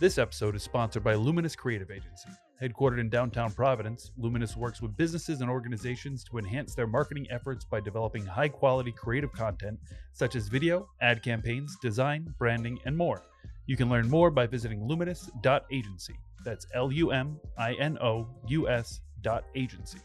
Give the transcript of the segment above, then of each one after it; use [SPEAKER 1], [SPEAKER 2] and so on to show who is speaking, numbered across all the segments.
[SPEAKER 1] This episode is sponsored by Luminous Creative Agency. Headquartered in downtown Providence, Luminous works with businesses and organizations to enhance their marketing efforts by developing high quality creative content such as video, ad campaigns, design, branding, and more. You can learn more by visiting luminous.agency. That's L U M I N O U S dot agency.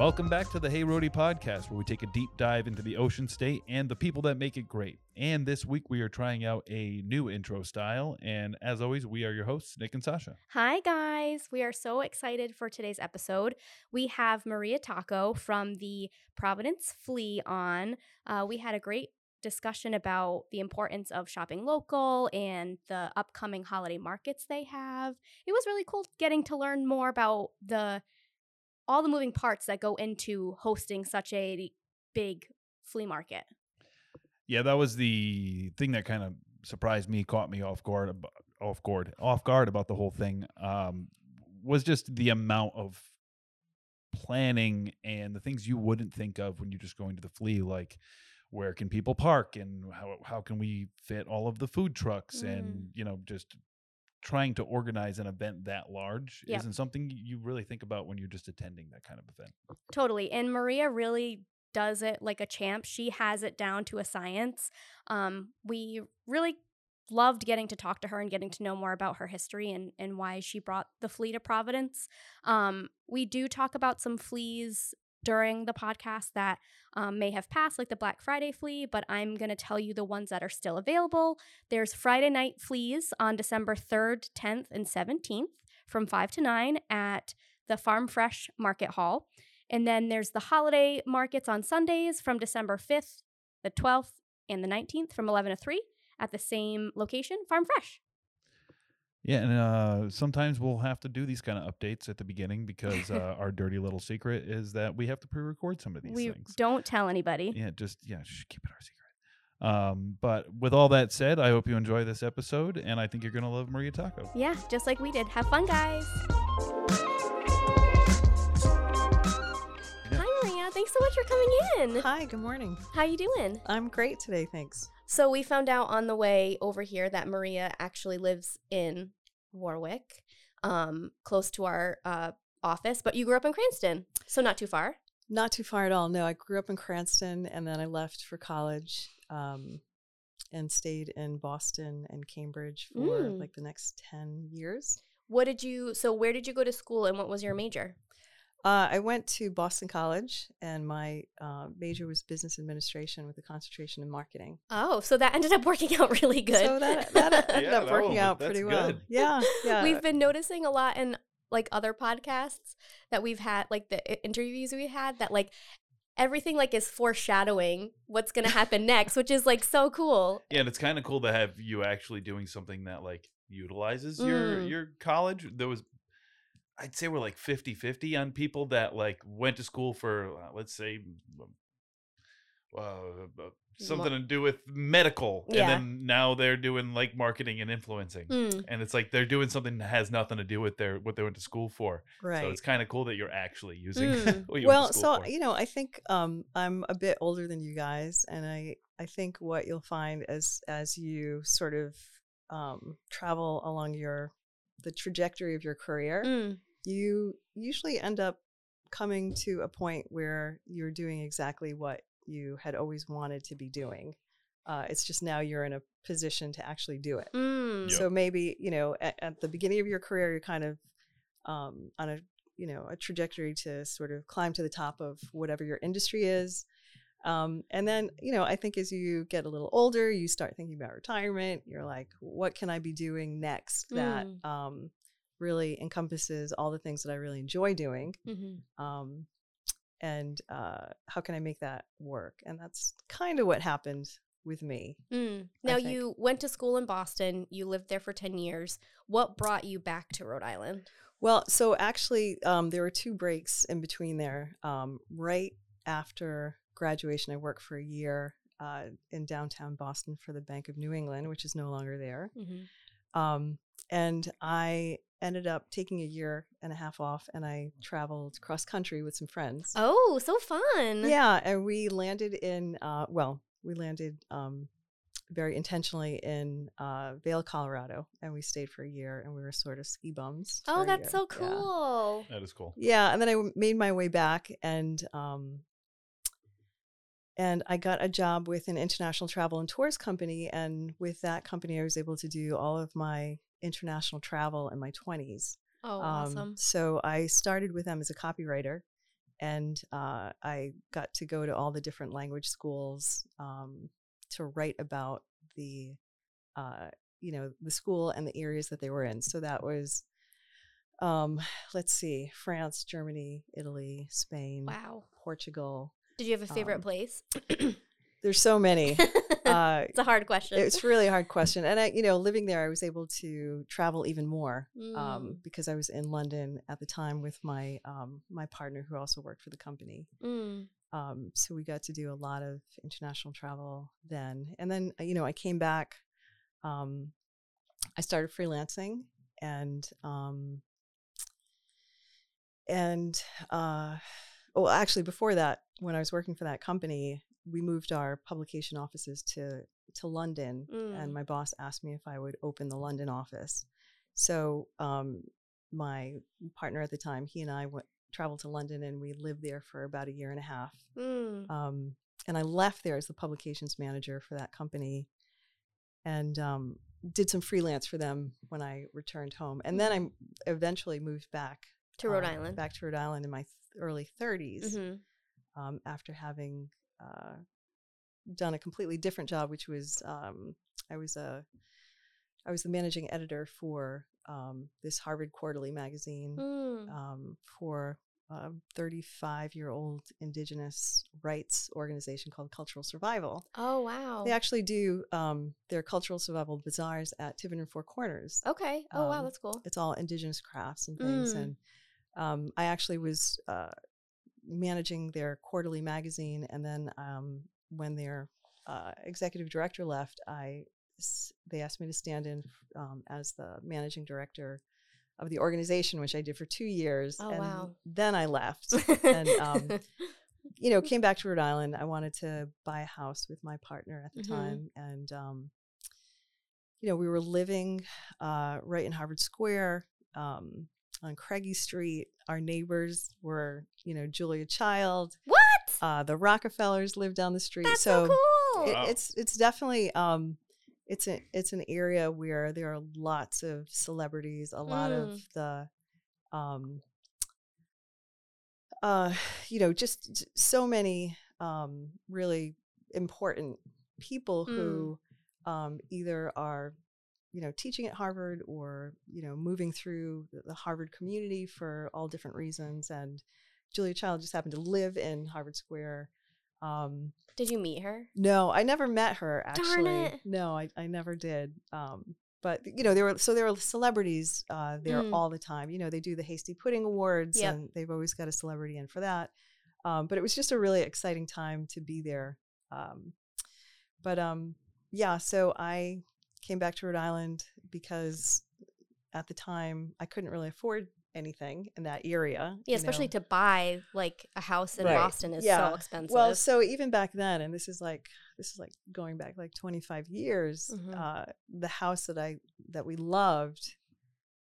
[SPEAKER 1] Welcome back to the Hey Rhody podcast, where we take a deep dive into the ocean state and the people that make it great. And this week we are trying out a new intro style. And as always, we are your hosts, Nick and Sasha.
[SPEAKER 2] Hi, guys. We are so excited for today's episode. We have Maria Tocco from the Providence Flea on. Uh, we had a great discussion about the importance of shopping local and the upcoming holiday markets they have. It was really cool getting to learn more about the all the moving parts that go into hosting such a big flea market.
[SPEAKER 1] Yeah, that was the thing that kind of surprised me, caught me off guard, off guard, off guard about the whole thing. Um, was just the amount of planning and the things you wouldn't think of when you're just going to the flea, like where can people park and how how can we fit all of the food trucks
[SPEAKER 2] Mm.
[SPEAKER 1] and you know just trying to organize an event that large
[SPEAKER 2] Yep.
[SPEAKER 1] isn't something you really think about when you're just attending that kind of event.
[SPEAKER 2] Totally. And Maria really does it like a champ. She has it down to a science. Um, we really loved getting to talk to her and getting to know more about her history and, and why she brought the flea to Providence. Um, we do talk about some fleas during the podcast that um, may have passed, like the Black Friday flea, but I'm going to tell you the ones that are still available. There's Friday Night Fleas on December 3rd, 10th, and 17th from 5 to 9 at the Farm Fresh Market Hall. And then there's the holiday markets on Sundays from December 5th, the 12th, and the 19th from 11 to 3 at the same location, Farm Fresh.
[SPEAKER 1] Yeah, and uh, sometimes we'll have to do these kind of updates at the beginning because uh, our dirty little secret is that we have to pre-record some of these
[SPEAKER 2] we
[SPEAKER 1] things.
[SPEAKER 2] don't tell anybody.
[SPEAKER 1] Yeah, just yeah, just keep it our secret. Um, but with all that said, I hope you enjoy this episode, and I think you're gonna love Maria Tocco.
[SPEAKER 2] Yeah, just like we did. Have fun, guys. Hi, Maria. Thanks so much for coming in.
[SPEAKER 3] Hi, good morning.
[SPEAKER 2] How you doing?
[SPEAKER 3] I'm great today, thanks.
[SPEAKER 2] So we found out on the way over here that Maria actually lives in Warwick, um, close to our uh, office. But you grew up in Cranston, so not too far.
[SPEAKER 3] Not too far at all. No, I grew up in Cranston and then I left for college um, and stayed in Boston and Cambridge for
[SPEAKER 2] Mm.
[SPEAKER 3] like the next 10 years.
[SPEAKER 2] What did you? So where did you go to school, and what was your major?
[SPEAKER 3] Uh, I went to Boston College and my uh, major was business administration with a concentration in marketing.
[SPEAKER 2] Oh, so that ended up working out really good.
[SPEAKER 3] So that, that ended
[SPEAKER 1] Yeah,
[SPEAKER 3] up working
[SPEAKER 1] no,
[SPEAKER 3] out pretty well.
[SPEAKER 1] good.
[SPEAKER 3] Yeah, yeah.
[SPEAKER 2] We've been noticing a lot in like other podcasts that we've had, like the interviews we had, that like everything like is foreshadowing what's gonna happen next, which is like so cool.
[SPEAKER 1] Yeah, and it's kind of cool to have you actually doing something that like utilizes your
[SPEAKER 2] Mm.
[SPEAKER 1] your college. There was, I'd say we're like 50-50 on people that like went to school for uh, let's say. Uh, something to do with medical,
[SPEAKER 2] Yeah.
[SPEAKER 1] and then now they're doing like marketing and influencing.
[SPEAKER 2] Mm.
[SPEAKER 1] and it's like they're doing something that has nothing to do with their what they went to school for.
[SPEAKER 3] right.
[SPEAKER 1] So it's kind of cool that you're actually using
[SPEAKER 2] Mm.
[SPEAKER 1] what you went
[SPEAKER 3] well
[SPEAKER 1] to school
[SPEAKER 3] so
[SPEAKER 1] for.
[SPEAKER 3] you know i think um, i'm a bit older than you guys and i i think what you'll find as as you sort of um, travel along your the trajectory of your career
[SPEAKER 2] Mm.
[SPEAKER 3] You usually end up coming to a point where you're doing exactly what you had always wanted to be doing uh, it's just now you're in a position to actually do it
[SPEAKER 2] Mm.
[SPEAKER 1] Yep.
[SPEAKER 3] so maybe you know at, at the beginning of your career you're kind of um, on a you know a trajectory to sort of climb to the top of whatever your industry is um, and then you know i think as you get a little older you start thinking about retirement you're like what can i be doing next that
[SPEAKER 2] Mm.
[SPEAKER 3] um, really encompasses all the things that i really enjoy doing
[SPEAKER 2] Mhm.
[SPEAKER 3] um, and uh, how can i make that work and that's kind of what happened with me
[SPEAKER 2] Mm. Now you went to school in Boston. You lived there for ten years. What brought you back to Rhode Island?
[SPEAKER 3] Well, so actually, um, there were two breaks in between there. Um, right after graduation, I worked for a year uh, in downtown Boston for the Bank of New England, which is no longer there.
[SPEAKER 2] Mm-hmm.
[SPEAKER 3] Um, and I ended up taking a year and a half off and I traveled cross country with some friends.
[SPEAKER 2] Oh, so fun.
[SPEAKER 3] Yeah, and we landed in uh, well, we landed um, very intentionally in uh, Vail, Colorado, and we stayed for a year, and we were sort of ski bums.
[SPEAKER 2] Oh, that's
[SPEAKER 3] year.
[SPEAKER 2] so
[SPEAKER 3] Yeah.
[SPEAKER 2] cool.
[SPEAKER 1] That is cool.
[SPEAKER 3] Yeah, and then I w- made my way back, and um, and I got a job with an international travel and tours company, and with that company, I was able to do all of my international travel in my twenties.
[SPEAKER 2] Oh,
[SPEAKER 3] Um,
[SPEAKER 2] awesome.
[SPEAKER 3] So I started with them as a copywriter, and uh, I got to go to all the different language schools um, to write about the, uh, you know, the school and the areas that they were in. So that was, um, let's see, France, Germany, Italy, Spain,
[SPEAKER 2] Wow.
[SPEAKER 3] Portugal.
[SPEAKER 2] Did you have a favorite
[SPEAKER 3] um,
[SPEAKER 2] place?
[SPEAKER 3] There's so many. Uh,
[SPEAKER 2] it's a hard question.
[SPEAKER 3] it's really a hard question, and I, you know, living there, I was able to travel even more
[SPEAKER 2] Mm.
[SPEAKER 3] um, because I was in London at the time with my um, my partner who also worked for the company.
[SPEAKER 2] Mm.
[SPEAKER 3] Um, so we got to do a lot of international travel then, and then uh, you know I came back. Um, I started freelancing, and um, and uh, well, actually before that, when I was working for that company, we moved our publication offices to to London,
[SPEAKER 2] Mm.
[SPEAKER 3] and my boss asked me if I would open the London office. So um, my partner at the time, he and I went traveled to London, and we lived there for about a year and a half.
[SPEAKER 2] Mm.
[SPEAKER 3] Um, and I left there as the publications manager for that company, and um, did some freelance for them when I returned home. And then I eventually moved back
[SPEAKER 2] To Rhode
[SPEAKER 3] uh,
[SPEAKER 2] Island.
[SPEAKER 3] back to Rhode Island in my th- early 30s
[SPEAKER 2] hmm
[SPEAKER 3] um, after having uh, done a completely different job, which was um, I was a I was the managing editor for um, this Harvard Quarterly magazine
[SPEAKER 2] Mm.
[SPEAKER 3] um, for a 35 year old Indigenous rights organization called Cultural Survival.
[SPEAKER 2] Oh, wow.
[SPEAKER 3] They actually do um, their cultural survival bazaars at Tiverton Four Corners.
[SPEAKER 2] Okay. Oh, wow.
[SPEAKER 3] Um,
[SPEAKER 2] That's cool.
[SPEAKER 3] It's all Indigenous crafts and things.
[SPEAKER 2] Mm.
[SPEAKER 3] And um, I actually was uh, managing their quarterly magazine. And then um, when their uh, executive director left, I they asked me to stand in um, as the managing director of the organization, which I did for two years.
[SPEAKER 2] Oh,
[SPEAKER 3] and
[SPEAKER 2] wow.
[SPEAKER 3] Then I left. and um, you know, came back to Rhode Island. I wanted to buy a house with my partner at the
[SPEAKER 2] Mhm.
[SPEAKER 3] time, and um, you know, we were living uh, right in Harvard Square um, on Craigie Street. Our neighbors were, you know, Julia Child.
[SPEAKER 2] what?
[SPEAKER 3] Uh, the Rockefellers lived down the street.
[SPEAKER 2] That's so,
[SPEAKER 3] so
[SPEAKER 2] cool.
[SPEAKER 3] it-
[SPEAKER 1] Wow.
[SPEAKER 3] it's it's definitely um, it's a it's an area where there are lots of celebrities, a lot
[SPEAKER 2] Mm.
[SPEAKER 3] of the um, uh, you know, just so many um, really important people
[SPEAKER 2] Mm.
[SPEAKER 3] who um, either are you know teaching at Harvard or you know moving through the- Harvard community for all different reasons. And Julia Child just happened to live in Harvard Square. Um,
[SPEAKER 2] Did you meet her?
[SPEAKER 3] no, I never met her actually. No, I, I never did. Um, but you know, there were so there were celebrities uh, there
[SPEAKER 2] Mm.
[SPEAKER 3] all the time. You know, they do the Hasty Pudding Awards,
[SPEAKER 2] Yep.
[SPEAKER 3] and they've always got a celebrity in for that. Um, but it was just a really exciting time to be there. Um, but um, yeah, so I came back to Rhode Island because at the time I couldn't really afford anything in that area.
[SPEAKER 2] Yeah, especially
[SPEAKER 3] know.
[SPEAKER 2] to buy like a house in
[SPEAKER 3] Right.
[SPEAKER 2] Boston is
[SPEAKER 3] Yeah.
[SPEAKER 2] so expensive.
[SPEAKER 3] Well, so even back then, and this is like this is like going back like 25 years.
[SPEAKER 2] Mhm.
[SPEAKER 3] Uh, the house that I that we loved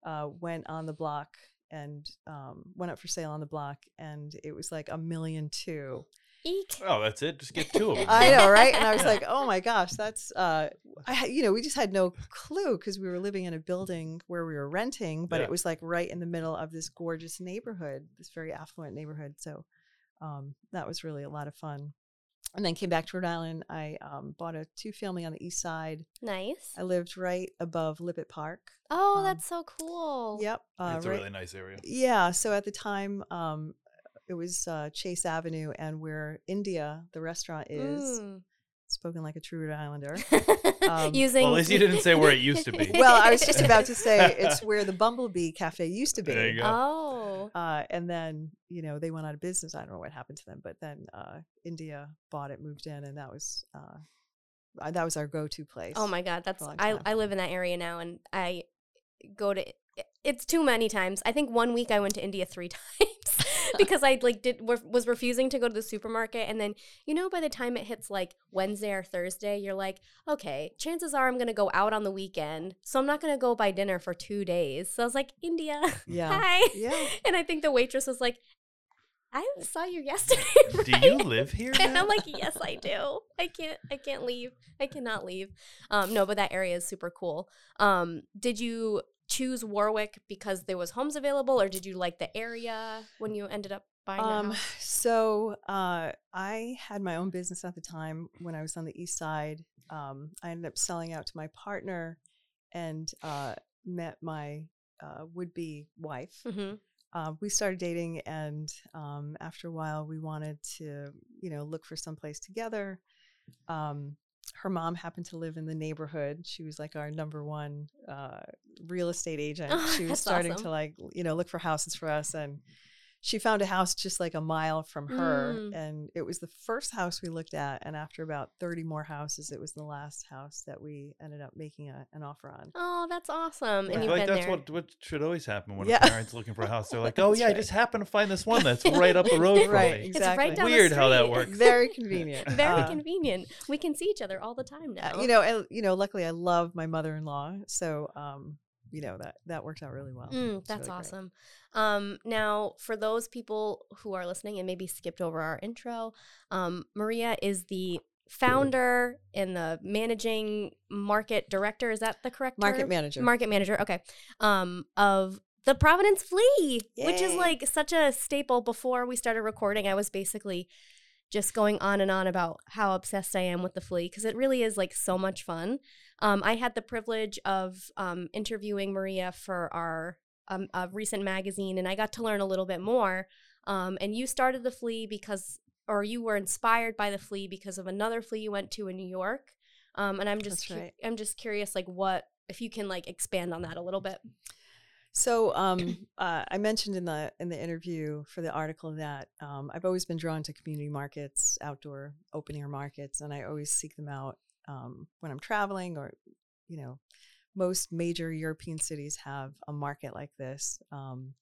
[SPEAKER 3] uh, went on the block and um, went up for sale on the block, and it was like a million two.
[SPEAKER 2] Eek.
[SPEAKER 1] Oh, that's it. Just get two of them.
[SPEAKER 3] I know, right? And I was like, oh my gosh, that's uh, I you know we just had no clue because we were living in a building where we were renting, but
[SPEAKER 1] Yeah.
[SPEAKER 3] it was like right in the middle of this gorgeous neighborhood, this very affluent neighborhood. So um, that was really a lot of fun. And then came back to Rhode Island. I um, bought a two family on the east side.
[SPEAKER 2] Nice.
[SPEAKER 3] I lived right above Lippitt Park.
[SPEAKER 2] Oh,
[SPEAKER 3] um,
[SPEAKER 2] that's so cool.
[SPEAKER 3] Yep. Uh,
[SPEAKER 1] it's a really nice area.
[SPEAKER 3] yeah. So at the time, um, it was uh, Chase Avenue, and where India, the restaurant, is
[SPEAKER 2] Mm.
[SPEAKER 3] spoken like a true Rhode Islander. Um,
[SPEAKER 2] Using.
[SPEAKER 1] Well, at least you didn't say where it used to be.
[SPEAKER 3] well, I was just about to say it's where the Bumblebee Cafe used to be.
[SPEAKER 1] There you go.
[SPEAKER 2] Oh.
[SPEAKER 3] Uh, and then you know they went out of business. I don't know what happened to them, but then uh, India bought it, moved in, and that was uh, uh, that was our go-to place.
[SPEAKER 2] Oh my god, that's I. I live in that area now and I go to it's too many times. I think one week I went to India 3 times because I like did was refusing to go to the supermarket and then you know by the time it hits like Wednesday or Thursday you're like, okay, chances are I'm going to go out on the weekend. So I'm not going to go buy dinner for 2 days. So I was like, India.
[SPEAKER 3] Yeah.
[SPEAKER 2] Hi.
[SPEAKER 3] Yeah.
[SPEAKER 2] And I think the waitress was like, I saw you yesterday.
[SPEAKER 1] Do you live here?
[SPEAKER 2] And? I'm like, yes, I do. I can't. I can't leave. I cannot leave. Um, no, but that area is super cool. Um, did you choose Warwick because there was homes available, or did you like the area when you ended up buying
[SPEAKER 3] Um, so uh, I had my own business at the time when I was on the east side. Um, I ended up selling out to my partner and uh, met my uh, would-be wife.
[SPEAKER 2] hmm
[SPEAKER 3] Uh, we started dating, and um, after a while, we wanted to, you know, look for someplace together. Um, her mom happened to live in the neighborhood. She was like our number one uh, real estate agent.
[SPEAKER 2] Oh,
[SPEAKER 3] she was starting
[SPEAKER 2] awesome.
[SPEAKER 3] to like, you know, look for houses for us, and she found a house just like a mile from her,
[SPEAKER 2] Mm.
[SPEAKER 3] and it was the first house we looked at. And after about thirty more houses, it was the last house that we ended up making a, an offer on.
[SPEAKER 2] Oh, that's awesome.
[SPEAKER 3] Yeah.
[SPEAKER 2] And
[SPEAKER 1] I
[SPEAKER 2] you've
[SPEAKER 1] feel like
[SPEAKER 2] been
[SPEAKER 1] that's
[SPEAKER 2] there.
[SPEAKER 1] what what should always happen when
[SPEAKER 3] Yeah.
[SPEAKER 1] a parent's looking for a house. They're like, "Oh
[SPEAKER 3] That's
[SPEAKER 1] yeah, I just happened to find this one that's right up the road from
[SPEAKER 3] Right,
[SPEAKER 1] me."
[SPEAKER 2] It's
[SPEAKER 3] exactly.
[SPEAKER 2] right down the
[SPEAKER 1] Weird how that works.
[SPEAKER 3] Very convenient.
[SPEAKER 2] Very
[SPEAKER 3] Uh,
[SPEAKER 2] convenient. We can see each other all the time now.
[SPEAKER 3] Uh, you know, and, you know, luckily I love my mother-in-law, so um, you know that that worked out really well.
[SPEAKER 2] Mm, that's
[SPEAKER 3] really
[SPEAKER 2] awesome. Um, now, for those people who are listening and maybe skipped over our intro, um, Maria is the founder and the managing market director. Is that the correct
[SPEAKER 3] Market
[SPEAKER 2] term?
[SPEAKER 3] manager.
[SPEAKER 2] Market manager. Okay. Um, of the Providence Flea, which is like such a staple. Before we started recording, I was basically just going on and on about how obsessed I am with the flea because it really is like so much fun. Um, I had the privilege of um, interviewing Maria for our um, a recent magazine, and I got to learn a little bit more. Um, and you started the flea because, or you were inspired by the flea because of another flea you went to in New York. Um, and I'm just,
[SPEAKER 3] That's
[SPEAKER 2] cu- I'm just curious, like what if you can like expand on that a little bit.
[SPEAKER 3] So um, uh, I mentioned in the in the interview for the article that um, I've always been drawn to community markets, outdoor open air markets, and I always seek them out um, when I'm traveling or, you know, most major European cities have a market like this. Um,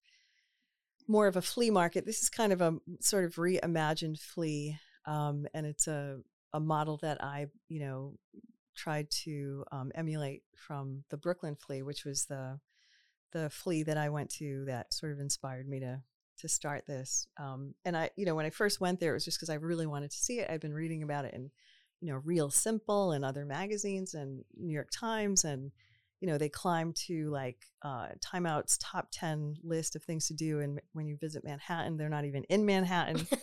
[SPEAKER 3] more of a flea market. This is kind of a sort of reimagined flea, um, and it's a a model that I, you know, tried to um, emulate from the Brooklyn flea, which was the the flea that I went to that sort of inspired me to to start this. Um, and I, you know, when I first went there, it was just because I really wanted to see it. I'd been reading about it in, you know, Real Simple and other magazines and New York Times, and you know, they climbed to like uh, Time Out's top ten list of things to do. And when you visit Manhattan, they're not even in Manhattan.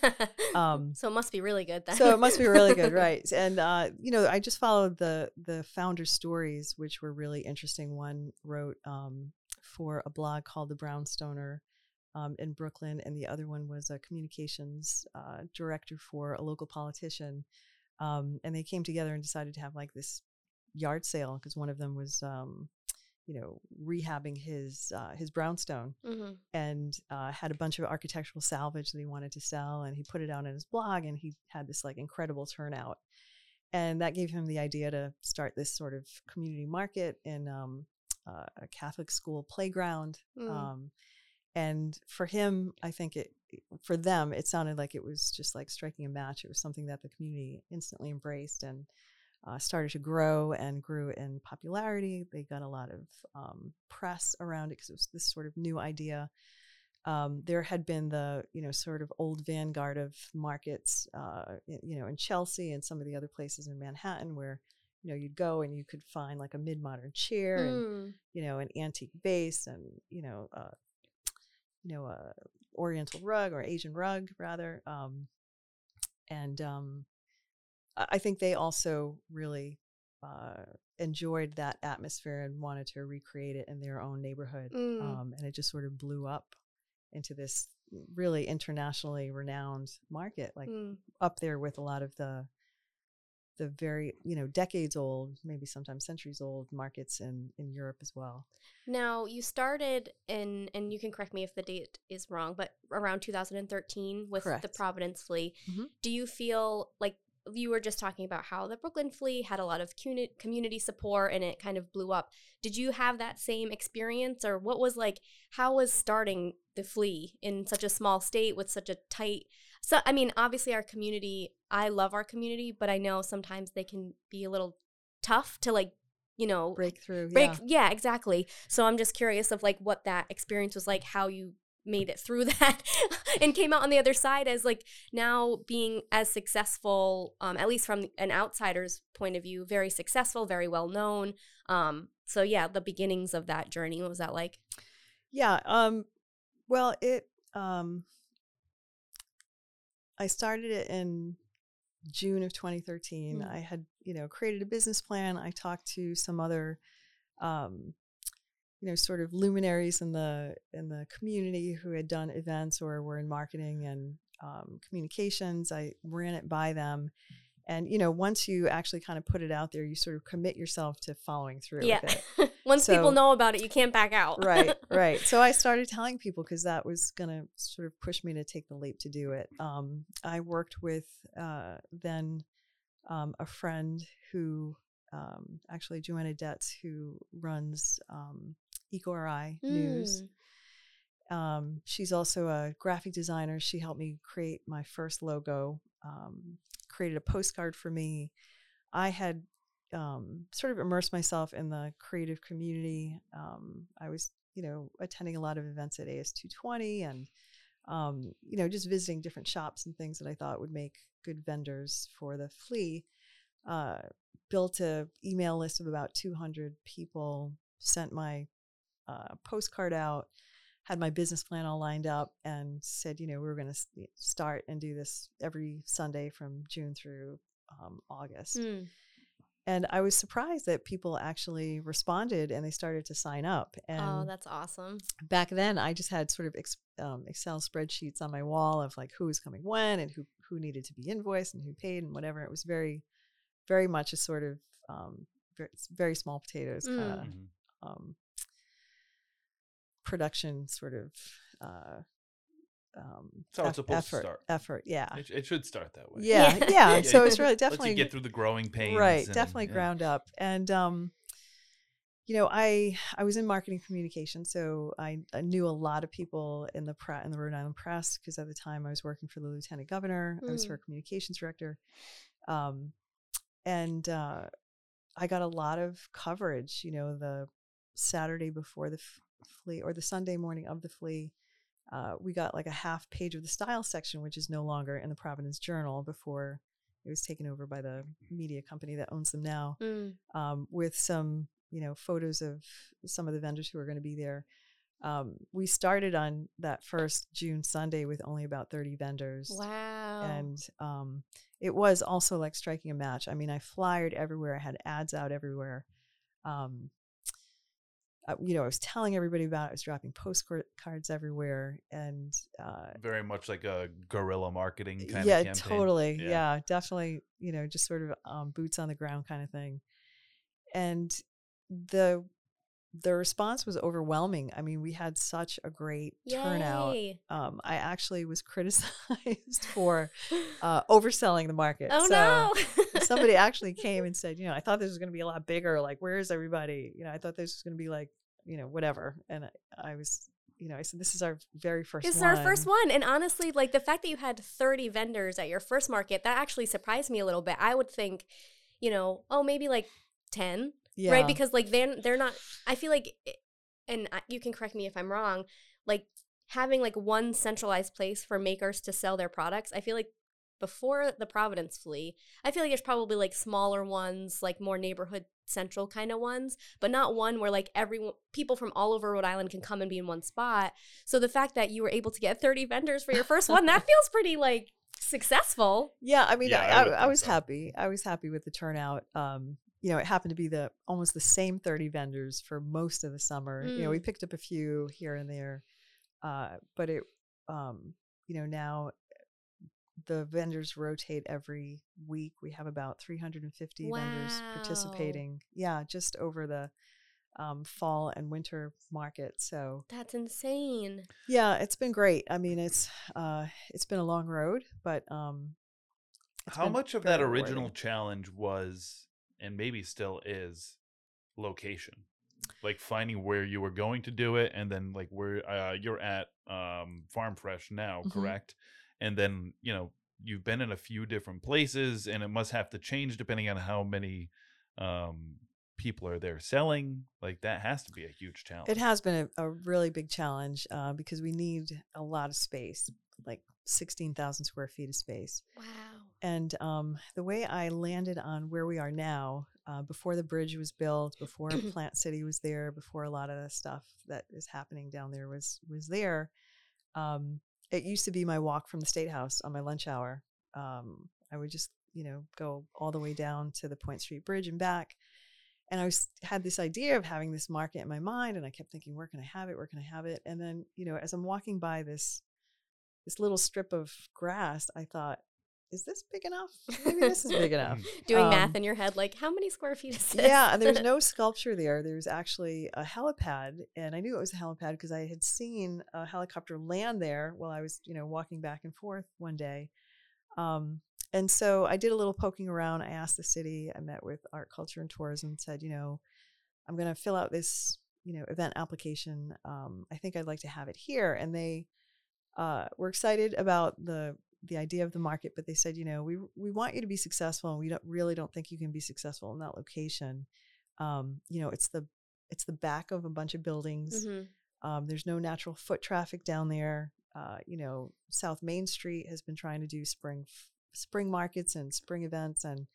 [SPEAKER 3] Um,
[SPEAKER 2] so it must be really good then.
[SPEAKER 3] so it must be really good, right? And uh, you know, I just followed the the founder stories, which were really interesting. One wrote um, for a blog called The Brownstoner um, in Brooklyn, and the other one was a communications uh, director for a local politician. Um, and they came together and decided to have like this yard sale because one of them was, um, you know, rehabbing his uh, his brownstone
[SPEAKER 2] Mhm.
[SPEAKER 3] and uh, had a bunch of architectural salvage that he wanted to sell and he put it out on his blog and he had this like incredible turnout and that gave him the idea to start this sort of community market in um, uh, a catholic school playground
[SPEAKER 2] Mm.
[SPEAKER 3] um, and for him i think it for them it sounded like it was just like striking a match it was something that the community instantly embraced and uh, started to grow and grew in popularity. They got a lot of um, press around it because it was this sort of new idea. Um, there had been the you know sort of old vanguard of markets, uh, you know, in Chelsea and some of the other places in Manhattan where you know you'd go and you could find like a mid-modern chair and
[SPEAKER 2] Mm.
[SPEAKER 3] you know an antique vase and you know uh, you know a Oriental rug or Asian rug rather. Um, and um, I I think they also really uh, enjoyed that atmosphere and wanted to recreate it in their own neighborhood.
[SPEAKER 2] Mm.
[SPEAKER 3] Um, and it just sort of blew up into this really internationally renowned market, like
[SPEAKER 2] Mm.
[SPEAKER 3] up there with a lot of the the very you know decades old, maybe sometimes centuries old markets in in Europe as well.
[SPEAKER 2] Now you started in, and you can correct me if the date is wrong, but around 2013 with the Providence Flea.
[SPEAKER 3] Mhm.
[SPEAKER 2] Do you feel like you were just talking about how the Brooklyn Flea had a lot of community support and it kind of blew up. Did you have that same experience, or what was like? How was starting the Flea in such a small state with such a tight? So I mean, obviously our community. I love our community, but I know sometimes they can be a little tough to like you know
[SPEAKER 3] breakthrough
[SPEAKER 2] break
[SPEAKER 3] yeah.
[SPEAKER 2] yeah exactly so i'm just curious of like what that experience was like how you made it through that and came out on the other side as like now being as successful um, at least from an outsider's point of view very successful very well known. Um, so yeah the beginnings of that journey what was that like?
[SPEAKER 3] Yeah um well it um i started it in june of 2013
[SPEAKER 2] Mm.
[SPEAKER 3] i had you know created a business plan. I talked to some other um you know sort of luminaries in the in the community who had done events or were in marketing and um, communications i ran it by them. And you know once you actually kind of put it out there you sort of commit yourself to following through
[SPEAKER 2] yeah.
[SPEAKER 3] with it.
[SPEAKER 2] Once people know about it you can't back out.
[SPEAKER 3] Right right. So i started telling people because that was going to sort of push me to take the leap to do it. Um, i worked with uh, then um, a friend who um, actually joanna detz who runs um, EcoRI news.
[SPEAKER 2] Mm.
[SPEAKER 3] um, she's also a graphic designer. She helped me create my first logo um, created a postcard for me. I had um, sort of immersed myself in the creative community. Um, i was you know attending a lot of events at as220 and um, you know just visiting different shops and things that i thought would make good vendors for the flea uh, built a email list of about 200 people sent my uh, postcard out had my business plan all lined up and said, you know, we were going to start and do this every Sunday from June through um, August.
[SPEAKER 2] Mm.
[SPEAKER 3] And I was surprised that people actually responded and they started to sign up. And
[SPEAKER 2] oh that's awesome
[SPEAKER 3] back then, I just had sort of ex- um, Excel spreadsheets on my wall of like who was coming when and who who needed to be invoiced and who paid and whatever. It was very, very much a sort of um, very, very small potatoes kind of
[SPEAKER 2] Mm.
[SPEAKER 3] Um, production sort of uh, um,
[SPEAKER 1] That's how it's
[SPEAKER 3] eff-
[SPEAKER 1] supposed to
[SPEAKER 3] effort,
[SPEAKER 1] start.
[SPEAKER 3] Effort, yeah,
[SPEAKER 1] It, it should start that way.
[SPEAKER 3] yeah,
[SPEAKER 2] Yeah.
[SPEAKER 3] yeah.
[SPEAKER 1] Yeah,
[SPEAKER 3] So it's really
[SPEAKER 1] Lets
[SPEAKER 3] definitely
[SPEAKER 1] you get through the growing pains.
[SPEAKER 3] right,
[SPEAKER 1] and-
[SPEAKER 3] definitely
[SPEAKER 1] yeah.
[SPEAKER 3] ground up, and um, you know, I I was in marketing communication, so I, I knew a lot of people in the pre- in the Rhode Island press because at the time I was working for the lieutenant governor. I was
[SPEAKER 2] Mm.
[SPEAKER 3] her communications director, um, and uh, I got a lot of coverage. You know, the Saturday before the f- flea or the Sunday morning of the flea. Uh, we got like a half page of the style section, which is no longer in the Providence Journal before it was taken over by the media company that owns them now
[SPEAKER 2] Mm.
[SPEAKER 3] um, with some you know photos of some of the vendors who are going to be there um, we started on that first june sunday with only about 30 vendors
[SPEAKER 2] wow
[SPEAKER 3] and um, it was also like striking a match i mean i flyered everywhere i had ads out everywhere um, uh, you know i was telling everybody about it i was dropping postcards everywhere and uh,
[SPEAKER 1] Very much like a guerrilla marketing kind
[SPEAKER 3] yeah
[SPEAKER 1] of campaign.
[SPEAKER 3] totally
[SPEAKER 1] Yeah.
[SPEAKER 3] yeah. definitely you know just sort of um, boots on the ground kind of thing and the the response was overwhelming i mean we had such a great turnout um, i actually was criticized for uh, overselling the market
[SPEAKER 2] oh
[SPEAKER 3] so
[SPEAKER 2] no
[SPEAKER 3] somebody actually came and said you know i thought this was going to be a lot bigger like where's everybody you know i thought this was going to be like you know whatever and I, I was you know i said this is our very first
[SPEAKER 2] This is our first one. And honestly, like the fact that you had 30 vendors at your first market, that actually surprised me a little bit. I would think, you know, oh, maybe like 10,
[SPEAKER 3] yeah
[SPEAKER 2] right? Because like they're, they're not, I feel like, and you can correct me if I'm wrong, like having like one centralized place for makers to sell their products, I feel like before the Providence Flea, I feel like there's probably like smaller ones, like more neighborhood central kind of ones, but not one where like everyone people from all over Rhode Island can come and be in one spot. So the fact that you were able to get 30 vendors for your first one, that feels pretty like successful.
[SPEAKER 3] Yeah, I mean,
[SPEAKER 1] Yeah,
[SPEAKER 3] I,
[SPEAKER 1] I
[SPEAKER 3] I, I was
[SPEAKER 1] so.
[SPEAKER 3] happy. I was happy with the turnout. Um, you know, it happened to be the almost the same thirty vendors for most of the summer. You know, we
[SPEAKER 2] Mm.
[SPEAKER 3] picked up a few here and there, uh, but it, um, you know, now the vendors rotate every week. We have about three hundred and fifty vendors participating. Yeah, just over the um, fall and winter market. So
[SPEAKER 2] That's insane.
[SPEAKER 3] yeah, it's been great. I mean, it's uh, it's been a long road, but um,
[SPEAKER 1] How much of
[SPEAKER 3] very
[SPEAKER 1] that
[SPEAKER 3] rewarding.
[SPEAKER 1] original challenge was, and maybe still is, location? Like finding where you were going to do it, and then like where uh, you're at um, Farm Fresh now,
[SPEAKER 3] Mhm.
[SPEAKER 1] correct? And then you know you've been in a few different places, and it must have to change depending on how many um, people are there selling. Like that has to be a huge challenge.
[SPEAKER 3] It has been a, a really big challenge uh, because we need a lot of space, like 16,000 square feet of space.
[SPEAKER 2] Wow.
[SPEAKER 3] And um, the way I landed on where we are now, uh, before the bridge was built, before Plant City was there, before a lot of the stuff that is happening down there was was there, um, it used to be my walk from the State House on my lunch hour. Um, I would just, you know, go all the way down to the Point Street Bridge and back. And I was had this idea of having this market in my mind, and I kept thinking, where can I have it? Where can I have it? And then, you know, as I'm walking by this this little strip of grass, I thought, is this big enough? Maybe this is big enough.
[SPEAKER 2] Doing
[SPEAKER 3] Um,
[SPEAKER 2] math in your head, like how many square feet is this?
[SPEAKER 3] Yeah, and there's no sculpture there. There's actually a helipad, and I knew it was a helipad because I had seen a helicopter land there while I was, you know, walking back and forth one day. Um, and so I did a little poking around. I asked the city. I met with Art, Culture, and Tourism. Said, you know, I'm going to fill out this, you know, event application. Um, I think I'd like to have it here, and they uh, were excited about the the idea of the market, but they said, you know, we we want you to be successful, and we don't really don't think you can be successful in that location. Um, you know, it's the it's the back of a bunch of buildings.
[SPEAKER 2] Mhm.
[SPEAKER 3] Um, there's no natural foot traffic down there. Uh, you know, South Main Street has been trying to do spring spring markets and spring events, and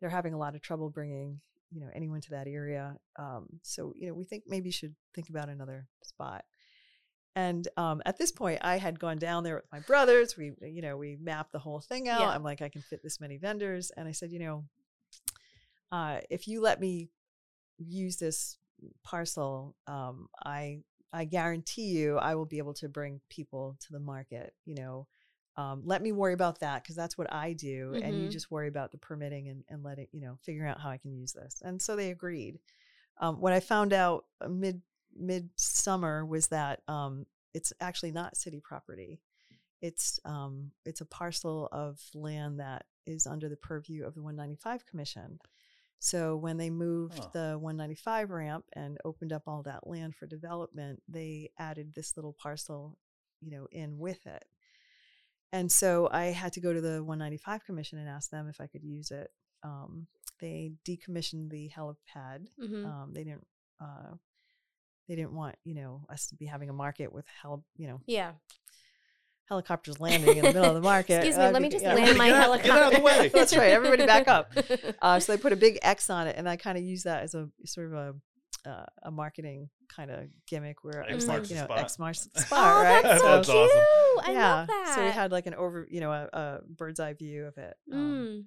[SPEAKER 3] they're having a lot of trouble bringing you know anyone to that area. Um, so you know, we think maybe you should think about another spot. And um, at this point, I had gone down there with my brothers. We, you know, we mapped the whole thing out.
[SPEAKER 2] Yeah.
[SPEAKER 3] I'm like, I can fit this many vendors, and I said, you know, uh, if you let me use this parcel, um, I I guarantee you I will be able to bring people to the market. You know, um, let me worry about that because that's what I do, and you
[SPEAKER 2] Mhm.
[SPEAKER 3] just worry about the permitting and and let it, you know, figuring out how I can use this. And so they agreed. Um, what I found out uh, mid midsummer was that um, it's actually not city property. It's um, it's a parcel of land that is under the purview of the 195 Commission. So when they moved
[SPEAKER 1] Huh.
[SPEAKER 3] the 195 ramp and opened up all that land for development, they added this little parcel, you know, in with it. And so I had to go to the 195 Commission and ask them if I could use it. Um, they decommissioned the helipad.
[SPEAKER 2] Mhm.
[SPEAKER 3] Um, they didn't. Uh, they didn't want you know us to be having a market with hel- you know
[SPEAKER 2] Yeah.
[SPEAKER 3] helicopters landing in the middle of the market.
[SPEAKER 2] Excuse me,
[SPEAKER 3] That'd
[SPEAKER 2] let me just
[SPEAKER 3] yeah.
[SPEAKER 2] land my
[SPEAKER 1] Get
[SPEAKER 2] helicopter.
[SPEAKER 1] get out of the way.
[SPEAKER 3] That's right. Everybody back up. Uh, so they put a big X on it, and I kind of use that as a sort of a uh, a marketing kind of gimmick where I
[SPEAKER 1] X
[SPEAKER 3] was like, you know,
[SPEAKER 1] spot.
[SPEAKER 3] X marks the
[SPEAKER 2] oh,
[SPEAKER 3] spot, right?
[SPEAKER 2] that's so
[SPEAKER 1] That's
[SPEAKER 2] cute.
[SPEAKER 1] awesome.
[SPEAKER 2] I
[SPEAKER 3] yeah.
[SPEAKER 2] love that.
[SPEAKER 3] So we had like an over, you know, a, a bird's eye view of it. Um,
[SPEAKER 2] Mm.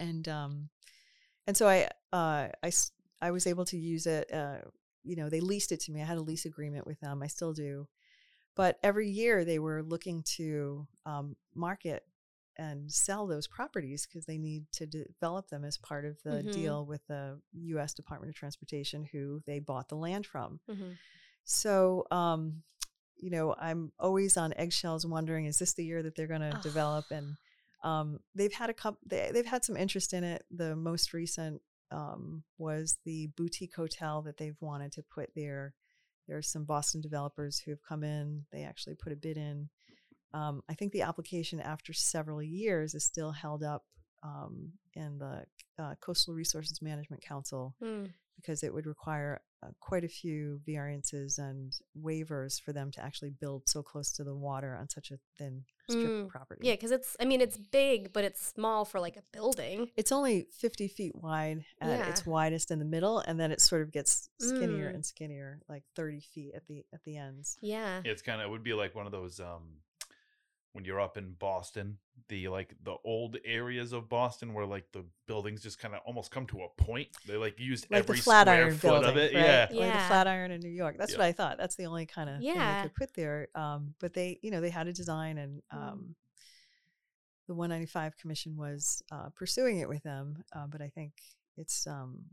[SPEAKER 3] and um and so i uh i s- i was able to use it uh you know they leased it to me i had a lease agreement with them i still do but every year they were looking to um, market and sell those properties because they need to develop them as part of the
[SPEAKER 2] Mhm.
[SPEAKER 3] deal with the U.S. Department of Transportation, who they bought the land from.
[SPEAKER 2] Mhm.
[SPEAKER 3] So, um, you know, I'm always on eggshells, wondering is this the year that they're going to
[SPEAKER 2] Ugh.
[SPEAKER 3] develop? And um, they've had a couple. They, they've had some interest in it. The most recent um, was the boutique hotel that they've wanted to put there. There are some Boston developers who have come in. They actually put a bid in. Um, I think the application, after several years, is still held up um, in the uh, Coastal Resources Management Council
[SPEAKER 2] Mm.
[SPEAKER 3] because it would require uh, quite a few variances and waivers for them to actually build so close to the water on such a thin strip
[SPEAKER 2] Mm,
[SPEAKER 3] of property.
[SPEAKER 2] Yeah, because it's, I mean, it's big, but it's small for like a building.
[SPEAKER 3] It's only 50 feet wide at its widest in the middle, and then it sort of gets skinnier
[SPEAKER 2] Mm.
[SPEAKER 3] and skinnier, like 30 feet at the at the ends.
[SPEAKER 2] Yeah.
[SPEAKER 1] It's kind of it would be like one of those um when you're up in Boston, the like the old areas of Boston where like the buildings just kind of almost come to a point. They like used
[SPEAKER 3] Like
[SPEAKER 1] every
[SPEAKER 3] the
[SPEAKER 1] square
[SPEAKER 3] Flatiron
[SPEAKER 1] foot
[SPEAKER 3] building,
[SPEAKER 1] of it.
[SPEAKER 3] right?
[SPEAKER 1] Yeah.
[SPEAKER 3] Or the
[SPEAKER 2] Yeah.
[SPEAKER 3] Flatiron in New York. That's
[SPEAKER 1] Yeah.
[SPEAKER 3] what I thought. That's the only kind of thing
[SPEAKER 2] Yeah.
[SPEAKER 3] they could put there. Um, but they, you know, they had a design, and
[SPEAKER 2] Mm.
[SPEAKER 3] um, the 195 Commission was uh, pursuing it with them. Uh, but I think it's um,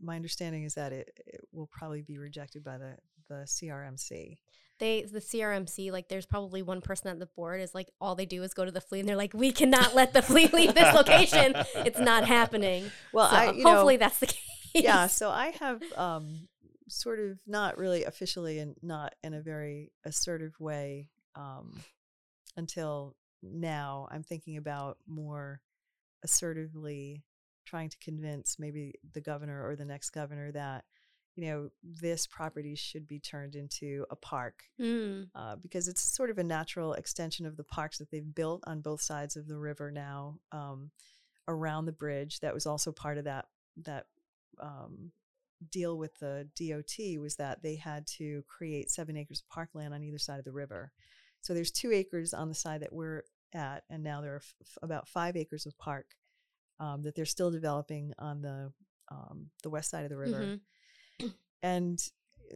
[SPEAKER 3] my understanding is that it, it will probably be rejected by the the CRMC.
[SPEAKER 2] They the CRMC like there's probably one person at the board is like all they do is go to the flea and they're like we cannot let the flea leave this location. It's not happening.
[SPEAKER 3] Well,
[SPEAKER 2] So
[SPEAKER 3] I you know,
[SPEAKER 2] hopefully that's the case.
[SPEAKER 3] yeah so i have um sort of not really officially and not in a very assertive way um until now i'm thinking about more assertively trying to convince maybe the governor or the next governor that you know this property should be turned into a park
[SPEAKER 2] Mm,
[SPEAKER 3] uh, because it's sort of a natural extension of the parks that they've built on both sides of the river now um, around the bridge. That was also part of that that um, deal with the DOT was that they had to create seven acres of parkland on either side of the river. So there's two acres on the side that we're at, and now there are f- about five acres of park um, that they're still developing on the um, the west side of the river.
[SPEAKER 2] mhm.
[SPEAKER 3] And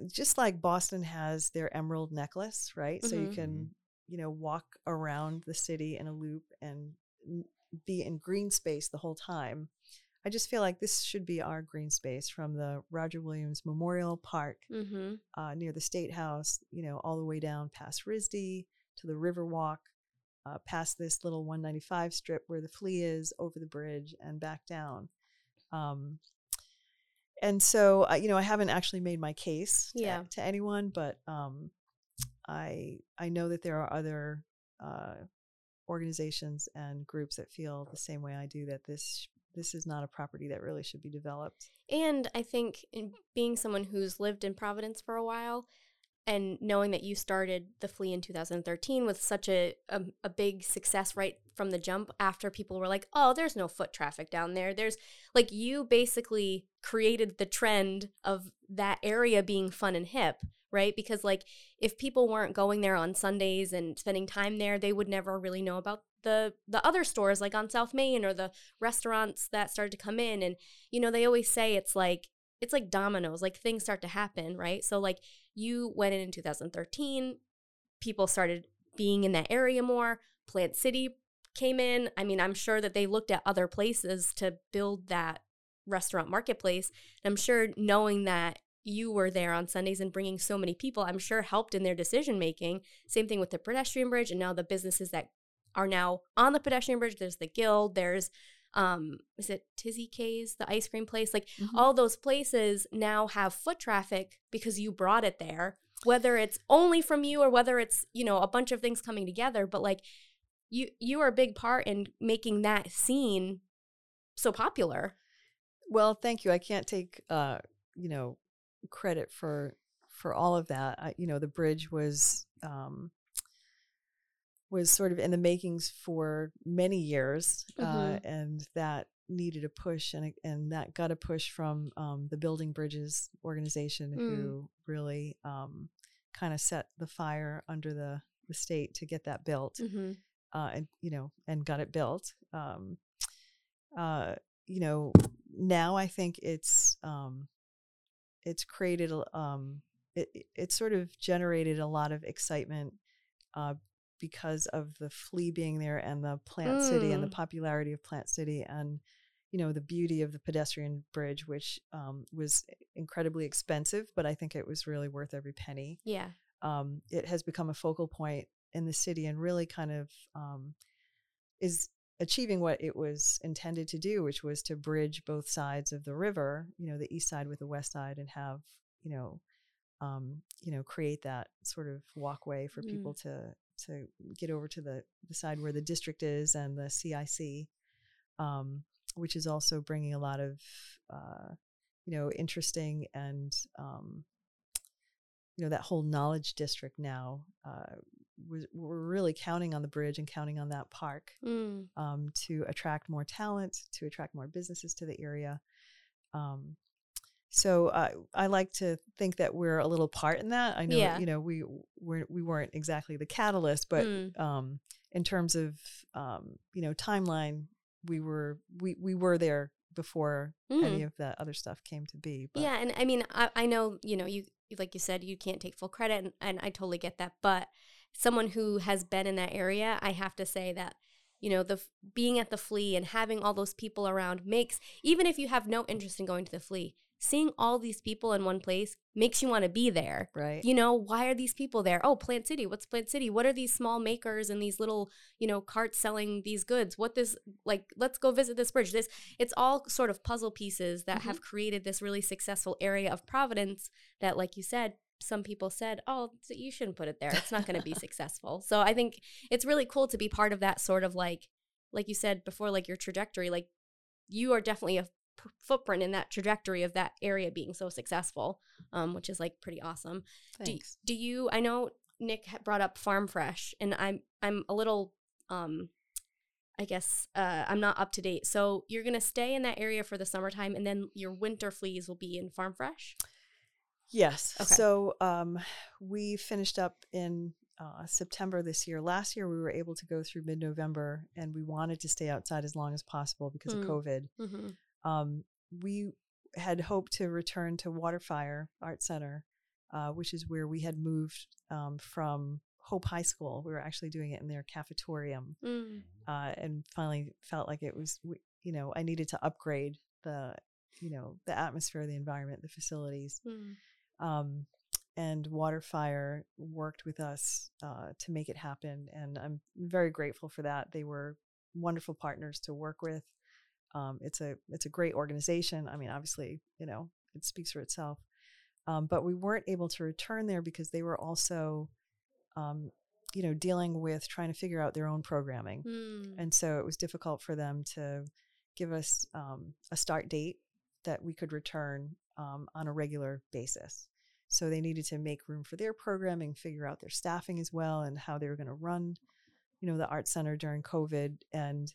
[SPEAKER 3] just like Boston has their emerald necklace, right? So you
[SPEAKER 2] Mhm.
[SPEAKER 3] can, you know, walk around the city in a loop and be in green space the whole time. I just feel like this should be our green space from the Roger Williams Memorial Park
[SPEAKER 2] Mhm.
[SPEAKER 3] uh, near the State House, you know, all the way down past RISD to the Riverwalk, uh, past this little 195 strip where the flea is, over the bridge, and back down. Um, and so, uh, you know, I haven't actually made my case to,
[SPEAKER 2] Yeah.
[SPEAKER 3] to anyone, but um, I I know that there are other uh, organizations and groups that feel the same way I do that this this is not a property that really should be developed.
[SPEAKER 2] And I think in being someone who's lived in Providence for a while and knowing that you started the flea in 2013 with such a, a a big success right from the jump after people were like, "Oh, there's no foot traffic down there." There's like you basically created the trend of that area being fun and hip, right? Because like if people weren't going there on Sundays and spending time there, they would never really know about the the other stores like on South Main or the restaurants that started to come in and you know they always say it's like it's like dominoes like things start to happen right? So like you went in in 2013 people started being in that area more plant city came in. I mean i'm sure that they looked at other places to build that restaurant marketplace And i'm sure knowing that you were there on sundays and bringing so many people i'm sure helped in their decision making. Same thing with the pedestrian bridge and now the businesses that are now on the pedestrian bridge there's the guild there's um is it Tizzy K's, the ice cream place? Like all those places now have foot traffic because you brought it there, whether it's only from you or whether it's, you know, a bunch of things coming together. But like you you are a big part in making that scene so popular.
[SPEAKER 3] Well, thank you. I can't take uh, you know, credit for for all of that. I, you know, the bridge was um was sort of in the makings for many years, uh,
[SPEAKER 2] Mhm.
[SPEAKER 3] and that needed a push, and and that got a push from um, the Building Bridges organization,
[SPEAKER 2] Mm.
[SPEAKER 3] who really um, kind of set the fire under the the state to get that built
[SPEAKER 2] Mm-hmm.
[SPEAKER 3] uh, and you know and got it built. Um, uh, you know, now I think it's um, it's created um, it it- it sort of generated a lot of excitement uh, because of the flea being there and the plant city and the
[SPEAKER 2] Mm.
[SPEAKER 3] popularity of plant city and you know the beauty of the pedestrian bridge which um, was incredibly expensive but i think it was really worth every penny
[SPEAKER 2] Yeah.
[SPEAKER 3] um, it has become a focal point in the city and really kind of um, is achieving what it was intended to do, which was to bridge both sides of the river, you know, the east side with the west side, and have you know, um, you know, create that sort of walkway for
[SPEAKER 2] Mm.
[SPEAKER 3] people to to get over to the the side where the district is and the CIC, um, which is also bringing a lot of uh, you know interesting and um, you know that whole knowledge district now uh, was, we're really counting on the bridge and counting on that park
[SPEAKER 2] Mm.
[SPEAKER 3] um, to attract more talent to attract more businesses to the area um, so uh, I like to think that we're a little part in that. I know,
[SPEAKER 2] Yeah.
[SPEAKER 3] you know, we we're, we weren't exactly the catalyst, but
[SPEAKER 2] Mm.
[SPEAKER 3] um, in terms of um, you know timeline, we were we we were there before any
[SPEAKER 2] Mm.
[SPEAKER 3] of that other stuff came to be. But
[SPEAKER 2] Yeah, and I mean, I, I know you know you like you said you can't take full credit, and, and I totally get that. But someone who has been in that area, I have to say that you know the being at the flea and having all those people around makes even if you have no interest in going to the flea, seeing all these people in one place makes you want to be there.
[SPEAKER 3] Right.
[SPEAKER 2] You know, why are these people there? Oh, Plant City. What's Plant City? What are these small makers and these little, you know, carts selling these goods? What this like let's go visit this bridge. This it's all sort of puzzle pieces that
[SPEAKER 3] Mhm.
[SPEAKER 2] have created this really successful area of Providence that like you said some people said, "Oh, so you shouldn't put it there. It's not going to be successful." So I think it's really cool to be part of that sort of like like you said before like your trajectory like you are definitely a footprint in that trajectory of that area being so successful um, which is like pretty awesome do,
[SPEAKER 3] Thanks.
[SPEAKER 2] do you i know nick brought up farm fresh and i'm i'm a little um i guess uh, i'm not up to date so you're gonna stay in that area for the summertime and then your winter fleas will be in farm fresh
[SPEAKER 3] Yes.
[SPEAKER 2] Okay.
[SPEAKER 3] So um, we finished up in uh, September this year. Last year, we were able to go through mid November and we wanted to stay outside as long as possible because
[SPEAKER 2] Hmm.
[SPEAKER 3] of COVID.
[SPEAKER 2] mm-hmm.
[SPEAKER 3] Um, we had hoped to return to Waterfire Art Center, uh, which is where we had moved um, from Hope High School. We were actually doing it in their cafetorium
[SPEAKER 2] mm.
[SPEAKER 3] uh, and finally felt like it was, you know, I needed to upgrade the, you know, the atmosphere, the environment, the facilities
[SPEAKER 2] Mm.
[SPEAKER 3] um, and Waterfire worked with us uh, to make it happen, and I'm very grateful for that. They were wonderful partners to work with. Um, it's a it's a great organization. I mean, obviously, you know, it speaks for itself. Um, but we weren't able to return there because they were also, um, you know, dealing with trying to figure out their own programming.
[SPEAKER 2] Mm.
[SPEAKER 3] And so it was difficult for them to give us um, a start date that we could return um, on a regular basis. So they needed to make room for their programming, figure out their staffing as well, and how they were going to run, you know, the art center during COVID. And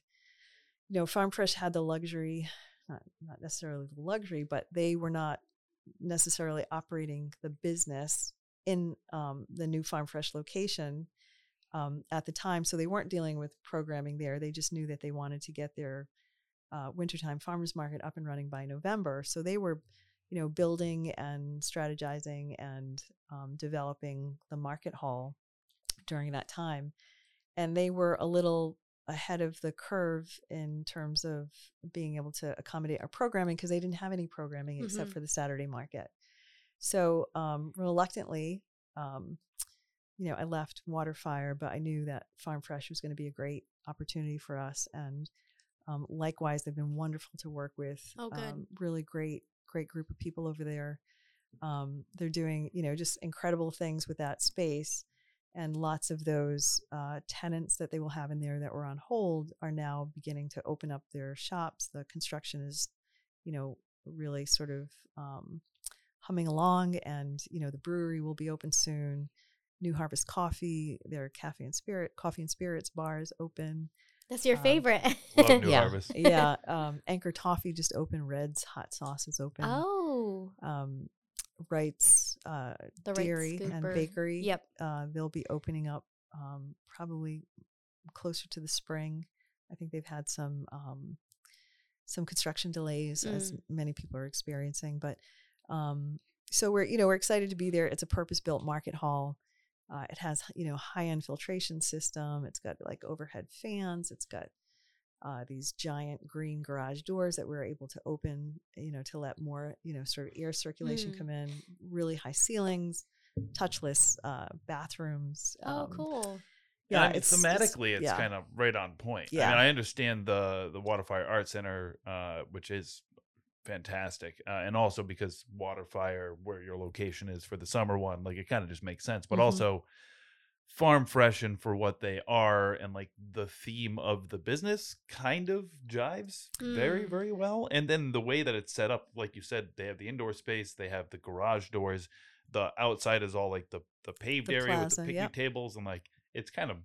[SPEAKER 3] you know, Farm Fresh had the luxury, not not necessarily the luxury, but they were not necessarily operating the business in um, the new Farm Fresh location um, at the time. So they weren't dealing with programming there. They just knew that they wanted to get their uh, wintertime farmers market up and running by November. So they were, you know, building and strategizing and um, developing the market hall during that time. And they were a little ahead of the curve in terms of being able to accommodate our programming because they didn't have any programming except
[SPEAKER 2] Mhm.
[SPEAKER 3] for the Saturday market. So um, reluctantly, um, you know, I left Waterfire, but I knew that Farm Fresh was going to be a great opportunity for us. And um, likewise, they've been wonderful to work with.
[SPEAKER 2] Oh, good.
[SPEAKER 3] Um, really great, great group of people over there. Um, they're doing, you know, just incredible things with that space. And lots of those uh, tenants that they will have in there that were on hold are now beginning to open up their shops. The construction is, you know, really sort of um, humming along, and you know, the brewery will be open soon. New Harvest Coffee, their cafe and spirit, coffee and spirits bar is open.
[SPEAKER 2] That's your
[SPEAKER 3] Um,
[SPEAKER 2] favorite.
[SPEAKER 1] Love New
[SPEAKER 3] yeah,
[SPEAKER 1] Harvest.
[SPEAKER 3] yeah. Um, Anchor Toffee just opened. Red's hot sauce is open.
[SPEAKER 2] oh,
[SPEAKER 3] Um, Wright's uh,
[SPEAKER 2] the Wright
[SPEAKER 3] Dairy and. Bakery.
[SPEAKER 2] Yep.
[SPEAKER 3] Uh, they'll be opening up um, probably closer to the spring. I think they've had some um, some construction delays, as many people are experiencing. But um, so we're you know we're excited to be there. It's a purpose built market hall. Uh, it has you know high end filtration system. It's got like overhead fans. It's got uh, these giant green garage doors that we're able to open, you know, to let more, you know, sort of air circulation
[SPEAKER 2] Mm.
[SPEAKER 3] come in. Really high ceilings, touchless uh, bathrooms.
[SPEAKER 2] Oh,
[SPEAKER 3] um,
[SPEAKER 2] cool.
[SPEAKER 1] Yeah,
[SPEAKER 3] Yeah,
[SPEAKER 1] I mean,
[SPEAKER 3] it's- it's-
[SPEAKER 1] thematically, it's,
[SPEAKER 3] yeah.
[SPEAKER 1] kind of right on point. I
[SPEAKER 3] Yeah.
[SPEAKER 1] mean, I understand the the Waterfire Art Center, uh, which is fantastic, uh, and also because Waterfire, where your location is for the summer one, like it kind of just makes sense. But
[SPEAKER 3] Mhm.
[SPEAKER 1] also, Farm Fresh and for what they are, and like the theme of the business, kind of jives very
[SPEAKER 2] Mm.
[SPEAKER 1] very well. And then the way that it's set up, like you said, they have the indoor space, they have the garage doors. The outside is all like the the paved
[SPEAKER 3] The
[SPEAKER 1] area with the picnic
[SPEAKER 3] yep.
[SPEAKER 1] tables, and like it's kind of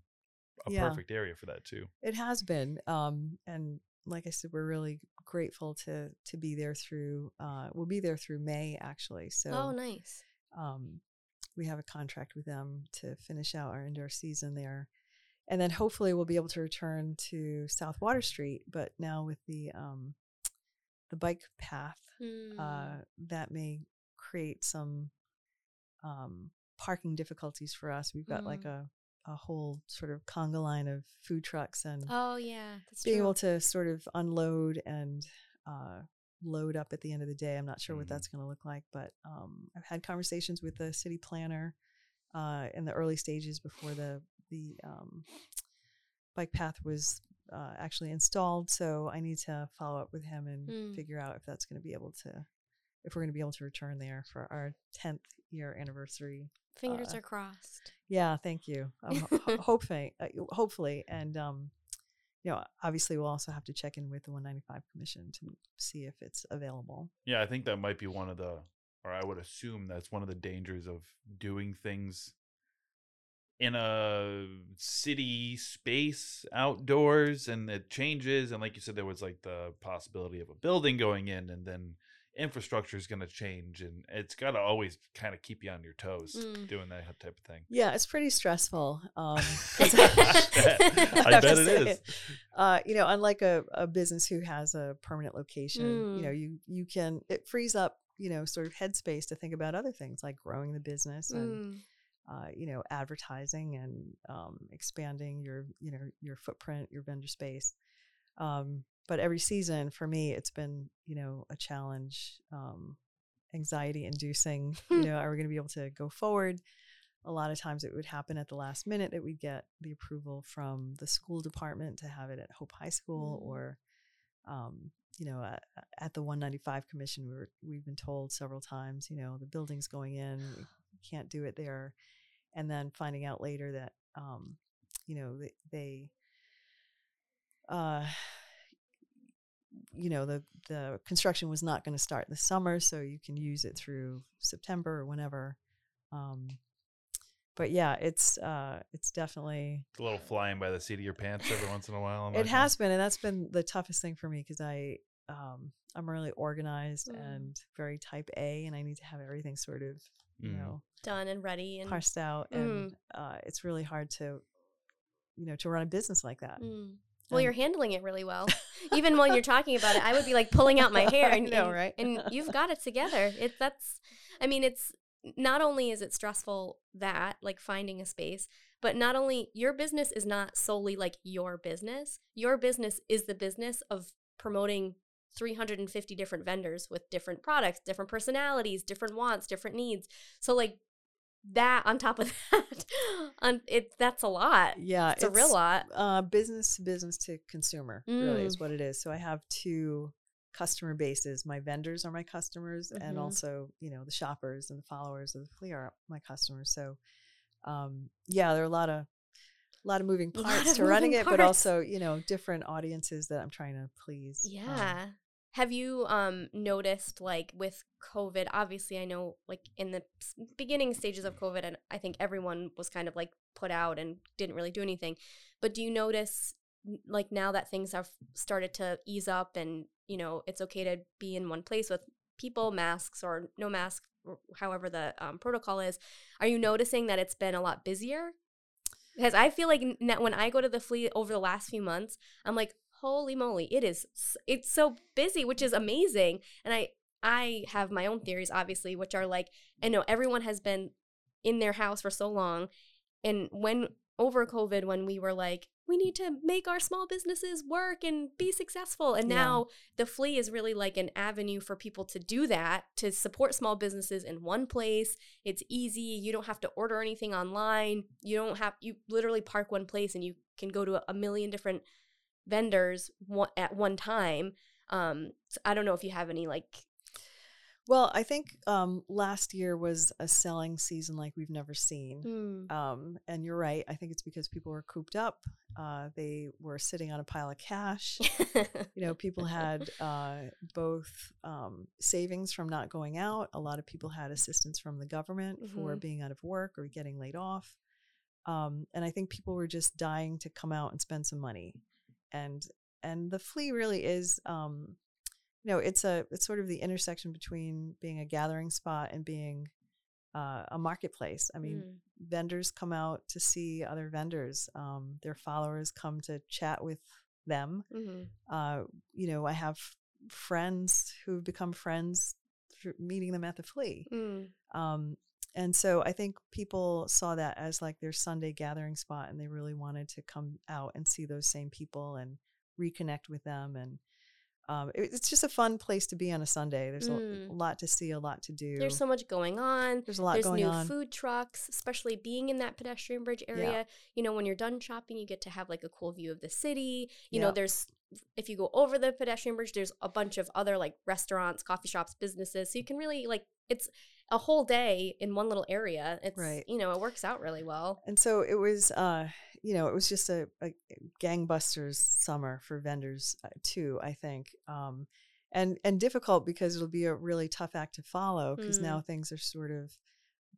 [SPEAKER 1] a
[SPEAKER 3] Yeah.
[SPEAKER 1] perfect area for that too.
[SPEAKER 3] It has been, um, and like I said, we're really grateful to to be there through. Uh, we'll be there through May actually. So
[SPEAKER 2] oh, nice.
[SPEAKER 3] um, we have a contract with them to finish out our indoor season there. And then hopefully we'll be able to return to South Water Street, but now with the um, the bike path,
[SPEAKER 2] Mm.
[SPEAKER 3] uh, that may create some um, parking difficulties for us. We've got like a, a whole sort of conga line of food trucks and
[SPEAKER 2] oh, yeah.
[SPEAKER 3] Being
[SPEAKER 2] true.
[SPEAKER 3] able to sort of unload and uh, load up at the end of the day. I'm not sure what
[SPEAKER 1] Mhm.
[SPEAKER 3] that's going to look like, but um, I've had conversations with the city planner uh, in the early stages before the the um, bike path was uh, actually installed. So I need to follow up with him and
[SPEAKER 2] Mm.
[SPEAKER 3] figure out if that's going to be able to, if we're going to be able to return there for our 10th year anniversary.
[SPEAKER 2] Fingers
[SPEAKER 3] Uh,
[SPEAKER 2] are crossed.
[SPEAKER 3] Yeah, thank you. Um, ho- ho- hopefully, uh, hopefully, and um, you know, obviously, we'll also have to check in with the 195 Commission to see if it's available.
[SPEAKER 1] Yeah, I think that might be one of the, or I would assume that's one of the dangers of doing things in a city space outdoors and it changes. And like you said, there was like the possibility of a building going in and then infrastructure is going to change. And it's got to always kind of keep you on your toes
[SPEAKER 2] Mm.
[SPEAKER 1] doing that type of thing.
[SPEAKER 3] Yeah, it's pretty stressful. Um, 'cause
[SPEAKER 1] I
[SPEAKER 3] have
[SPEAKER 1] bet it
[SPEAKER 3] say
[SPEAKER 1] is.
[SPEAKER 3] Uh, you know, unlike a, a business who has a permanent location, you
[SPEAKER 2] Mm.
[SPEAKER 3] know, you you can it frees up you know sort of headspace to think about other things like growing the business and
[SPEAKER 2] Mm.
[SPEAKER 3] uh, you know advertising and um, expanding your you know your footprint, your vendor space. Um, but every season for me, it's been you know a challenge, um, anxiety inducing. you know, are we going to be able to go forward? A lot of times it would happen at the last minute that we'd get the approval from the school department to have it at Hope High School
[SPEAKER 2] Mm.
[SPEAKER 3] or, um, you know, at, at the 195 Commission. We were, we've been told several times, you know, the building's going in, we can't do it there. And then finding out later that, um, you know, they, they uh, you know the the construction was not going to start this summer so you can use it through september or whenever um but yeah it's uh it's definitely
[SPEAKER 1] It's a little flying by the seat of your pants every once in a while.
[SPEAKER 3] it
[SPEAKER 1] one.
[SPEAKER 3] has been and that's been the toughest thing for me because i um i'm really organized
[SPEAKER 2] Mm.
[SPEAKER 3] and very type a and i need to have everything sort of you
[SPEAKER 1] Mm.
[SPEAKER 3] know
[SPEAKER 2] Done and ready and
[SPEAKER 3] parsed out and uh it's really hard to you know to run a business like that
[SPEAKER 2] Mm. Well, you're um, handling it really well. Even when you're talking about it, I would be like pulling out my hair.
[SPEAKER 3] I
[SPEAKER 2] And,
[SPEAKER 3] know,
[SPEAKER 2] and-
[SPEAKER 3] right?
[SPEAKER 2] And you've got it together. It that's, I mean, it's not only is it stressful that like finding a space, but not only your business is not solely like your business. Your business is the business of promoting 350 different vendors with different products, different personalities, different wants, different needs. So like that on top of that, on it that's a lot.
[SPEAKER 3] yeah
[SPEAKER 2] It's, a real lot.
[SPEAKER 3] uh, business to business to consumer really
[SPEAKER 2] Mm.
[SPEAKER 3] is what it is. So I have two customer bases. My vendors are my customers, and
[SPEAKER 2] Mhm.
[SPEAKER 3] also you know the shoppers and the followers of the flea are my customers. So um, yeah, there are a lot of a lot of moving parts
[SPEAKER 2] of
[SPEAKER 3] to running
[SPEAKER 2] moving
[SPEAKER 3] it, but also you know different audiences that I'm trying to please. Um,
[SPEAKER 2] Yeah. Have you um noticed like with COVID, obviously I know like in the beginning stages of COVID and I think everyone was kind of like put out and didn't really do anything. But do you notice like now that things have started to ease up and you know it's okay to be in one place with people masks or no mask however the um, protocol is are you noticing that it's been a lot busier because i feel like when i go to the flea over the last few months i'm like holy moly it is it's so busy which is amazing and i i have my own theories obviously which are like i know everyone has been in their house for so long and when over covid when we were like we need to make our small businesses work and be successful and
[SPEAKER 3] Yeah.
[SPEAKER 2] now the flea is really like an avenue for people to do that to support small businesses in one place it's easy you don't have to order anything online you don't have you literally park one place and you can go to a, a million different vendors one, at one time um so i don't know if you have any like
[SPEAKER 3] Well, I think um, last year was a selling season like we've never seen.
[SPEAKER 2] hmm,
[SPEAKER 3] Um, and you're right. I think it's because people were cooped up. Uh, they were sitting on a pile of cash. you know, people had uh, both um, savings from not going out. A lot of people had assistance from the government for
[SPEAKER 2] Mhm.
[SPEAKER 3] being out of work or getting laid off. Um, and I think people were just dying to come out and spend some money. And and the flea really is, um, you know, it's a it's sort of the intersection between being a gathering spot and being uh, a marketplace. I mean,
[SPEAKER 2] Mm.
[SPEAKER 3] vendors come out to see other vendors. Um, their followers come to chat with them.
[SPEAKER 2] Mhm.
[SPEAKER 3] Uh, you know, I have friends who've become friends through meeting them at the flea.
[SPEAKER 2] Mm.
[SPEAKER 3] Um, and so I think people saw that as like their Sunday gathering spot, and they really wanted to come out and see those same people and reconnect with them. And um, it- it's just a fun place to be on a Sunday. There's a,
[SPEAKER 2] Mm.
[SPEAKER 3] a lot to see, a lot to do.
[SPEAKER 2] There's so much going on.
[SPEAKER 3] There's a lot going on.
[SPEAKER 2] There's
[SPEAKER 3] going
[SPEAKER 2] new
[SPEAKER 3] on.
[SPEAKER 2] food trucks, especially being in that pedestrian bridge area. You know, when you're done shopping, you get to have like a cool view of the city. You know, there's if you go over the pedestrian bridge, there's a bunch of other like restaurants, coffee shops, businesses. So you can really like it's a whole day in one little area. It's
[SPEAKER 3] Right.
[SPEAKER 2] you know, it works out really well.
[SPEAKER 3] And so it was, uh, you know, it was just a, a gangbusters summer for vendors uh, too. I think, um, and and difficult because it'll be a really tough act to follow because
[SPEAKER 2] Mm.
[SPEAKER 3] now things are sort of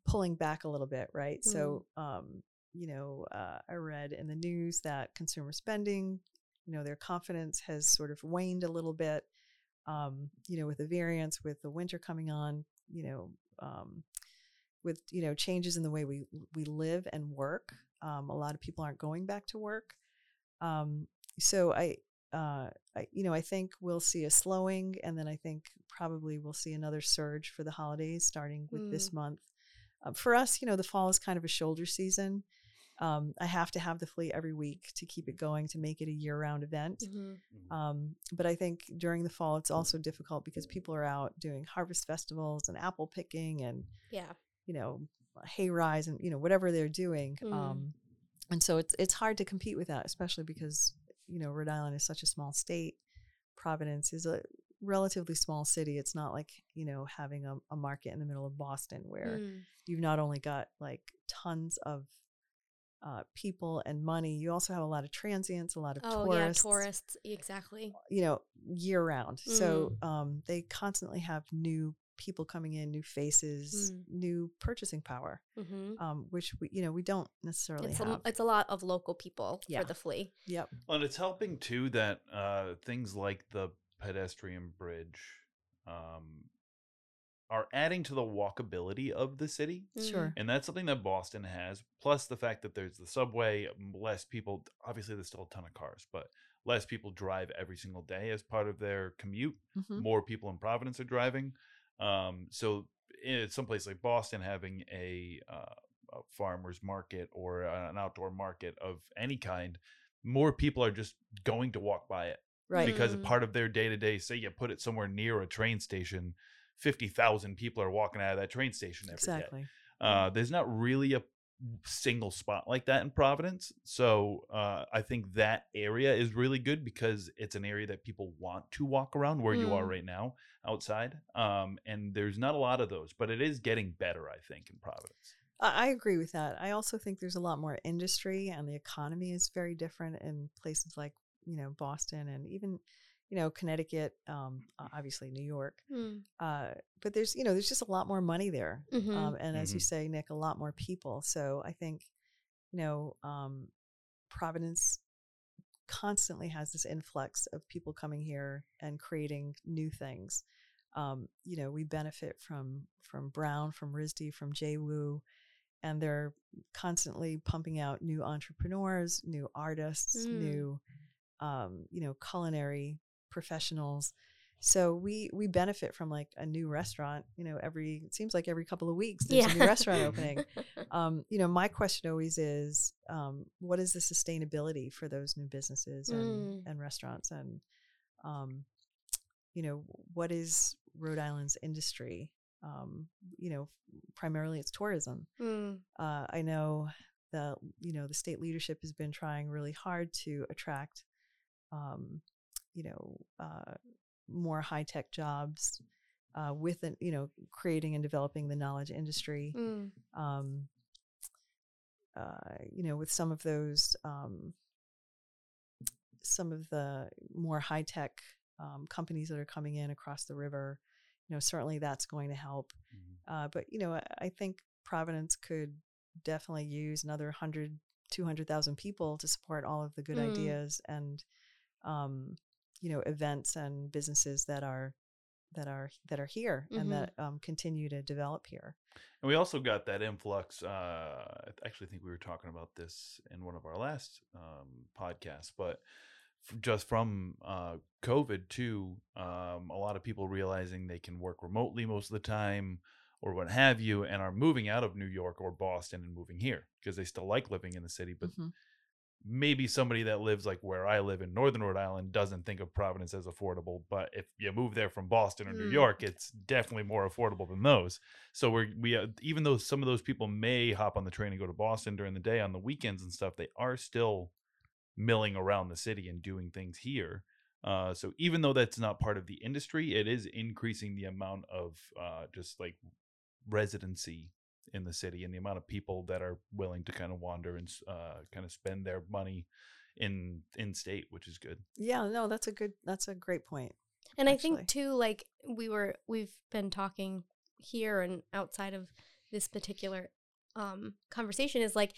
[SPEAKER 3] pulling back a little bit, right? So, um, you know, uh, I read in the news that consumer spending, you know, their confidence has sort of waned a little bit. Um, you know, with the variants, with the winter coming on, you know, um, with you know changes in the way we we live and work. Um, a lot of people aren't going back to work. Um, so I, uh, I, you know, I think we'll see a slowing, and then I think probably we'll see another surge for the holidays starting with this month. Uh, for us, you know, the fall is kind of a shoulder season. Um, I have to have the fleet every week to keep it going to make it a year-round event.
[SPEAKER 2] Mm-hmm.
[SPEAKER 3] Um, but I think during the fall, it's also difficult because people are out doing harvest festivals and apple picking and
[SPEAKER 2] Yeah.
[SPEAKER 3] you know hay rise and you know whatever they're doing.
[SPEAKER 2] Mm.
[SPEAKER 3] Um, and so it's it's hard to compete with that, especially because you know Rhode Island is such a small state. Providence is a relatively small city. It's not like you know having a, a market in the middle of Boston where
[SPEAKER 2] Mm.
[SPEAKER 3] you've not only got like tons of uh, people and money, you also have a lot of transients, a lot of
[SPEAKER 2] Oh
[SPEAKER 3] tourists
[SPEAKER 2] yeah, tourists. Exactly.
[SPEAKER 3] you know year round so um, they constantly have new people coming in new faces
[SPEAKER 2] Mm.
[SPEAKER 3] new purchasing power
[SPEAKER 2] hmm
[SPEAKER 3] um, which we you know we don't necessarily
[SPEAKER 2] It's
[SPEAKER 3] have
[SPEAKER 2] a, it's a lot of local people
[SPEAKER 3] Yeah.
[SPEAKER 2] for the flea.
[SPEAKER 3] yep
[SPEAKER 1] Well, and it's helping too that uh, things like the pedestrian bridge um, are adding to the walkability of the city.
[SPEAKER 3] sure
[SPEAKER 1] And that's something that Boston has. Plus the fact that there's the subway, less people, obviously, there's still a ton of cars, but less people drive every single day as part of their commute.
[SPEAKER 3] Mhm.
[SPEAKER 1] More people in Providence are driving. Um, so, in some place like Boston, having a, uh, a farmer's market or an outdoor market of any kind, more people are just going to walk by it
[SPEAKER 3] right
[SPEAKER 1] because
[SPEAKER 2] Mm.
[SPEAKER 1] part of their day to day, say you put it somewhere near a train station, 50,000 people are walking out of that train station every day.
[SPEAKER 3] exactly
[SPEAKER 1] Uh, there's not really a single spot like that in Providence. So uh, I think that area is really good because it's an area that people want to walk around where you are
[SPEAKER 2] Mm.
[SPEAKER 1] right now outside. Um, and there's not a lot of those, but it is getting better, I think, in Providence.
[SPEAKER 3] I, I agree with that i also think there's a lot more industry and the economy is very different in places like you know boston and even you know connecticut um, obviously new york
[SPEAKER 2] Mm.
[SPEAKER 3] uh, but there's you know there's just a lot more money there
[SPEAKER 2] Mhm.
[SPEAKER 3] um, and as you
[SPEAKER 1] Mhm.
[SPEAKER 3] say nick a lot more people so i think you know um, providence constantly has this influx of people coming here and creating new things um, you know we benefit from from brown from risd from jay wu and they're constantly pumping out new entrepreneurs new artists
[SPEAKER 2] Mm.
[SPEAKER 3] new um, you know culinary professionals. So we we benefit from like a new restaurant you know every it seems like every couple of weeks there's a new restaurant opening. Um, you know my question always is um, what is the sustainability for those new businesses and,
[SPEAKER 2] Mm.
[SPEAKER 3] and restaurants? And um, you know what is rhode island's industry? Um, you know primarily it's tourism.
[SPEAKER 2] Mm.
[SPEAKER 3] uh, I know the you know the state leadership has been trying really hard to attract, um, you know, uh, more high tech jobs uh, with an, you know creating and developing the knowledge industry.
[SPEAKER 2] Mm.
[SPEAKER 3] Um, uh, you know, with some of those, um, some of the more high tech um, companies that are coming in across the river, you know, certainly that's going to help. Uh, but you know, I, I think Providence could definitely use another 100, 200,000 people to support all of the good
[SPEAKER 2] Mm.
[SPEAKER 3] ideas and, um, you know, events and businesses that are that are that are here
[SPEAKER 2] Mhm.
[SPEAKER 3] and that um, continue to develop here.
[SPEAKER 1] And we also got that influx. Uh, I actually think we were talking about this in one of our last um, podcasts, but f- just from uh, COVID too, um, a lot of people realizing they can work remotely most of the time or what have you, and are moving out of New York or Boston and moving here because they still like living in the city, but
[SPEAKER 3] Mhm.
[SPEAKER 1] Maybe somebody that lives like where I live in northern Rhode Island doesn't think of Providence as affordable, but if you move there from Boston or New
[SPEAKER 2] Mm.
[SPEAKER 1] York, it's definitely more affordable than those. So we're we uh, even though some of those people may hop on the train and go to Boston during the day on the weekends and stuff, they are still milling around the city and doing things here. Uh, so even though that's not part of the industry, it is increasing the amount of uh, just like residency in the city and the amount of people that are willing to kind of wander and uh, kind of spend their money in in state, which is good.
[SPEAKER 3] Yeah, no, that's a good. That's a great point.
[SPEAKER 2] And I think too, like we were, we've been talking here and outside of this particular um, conversation is like,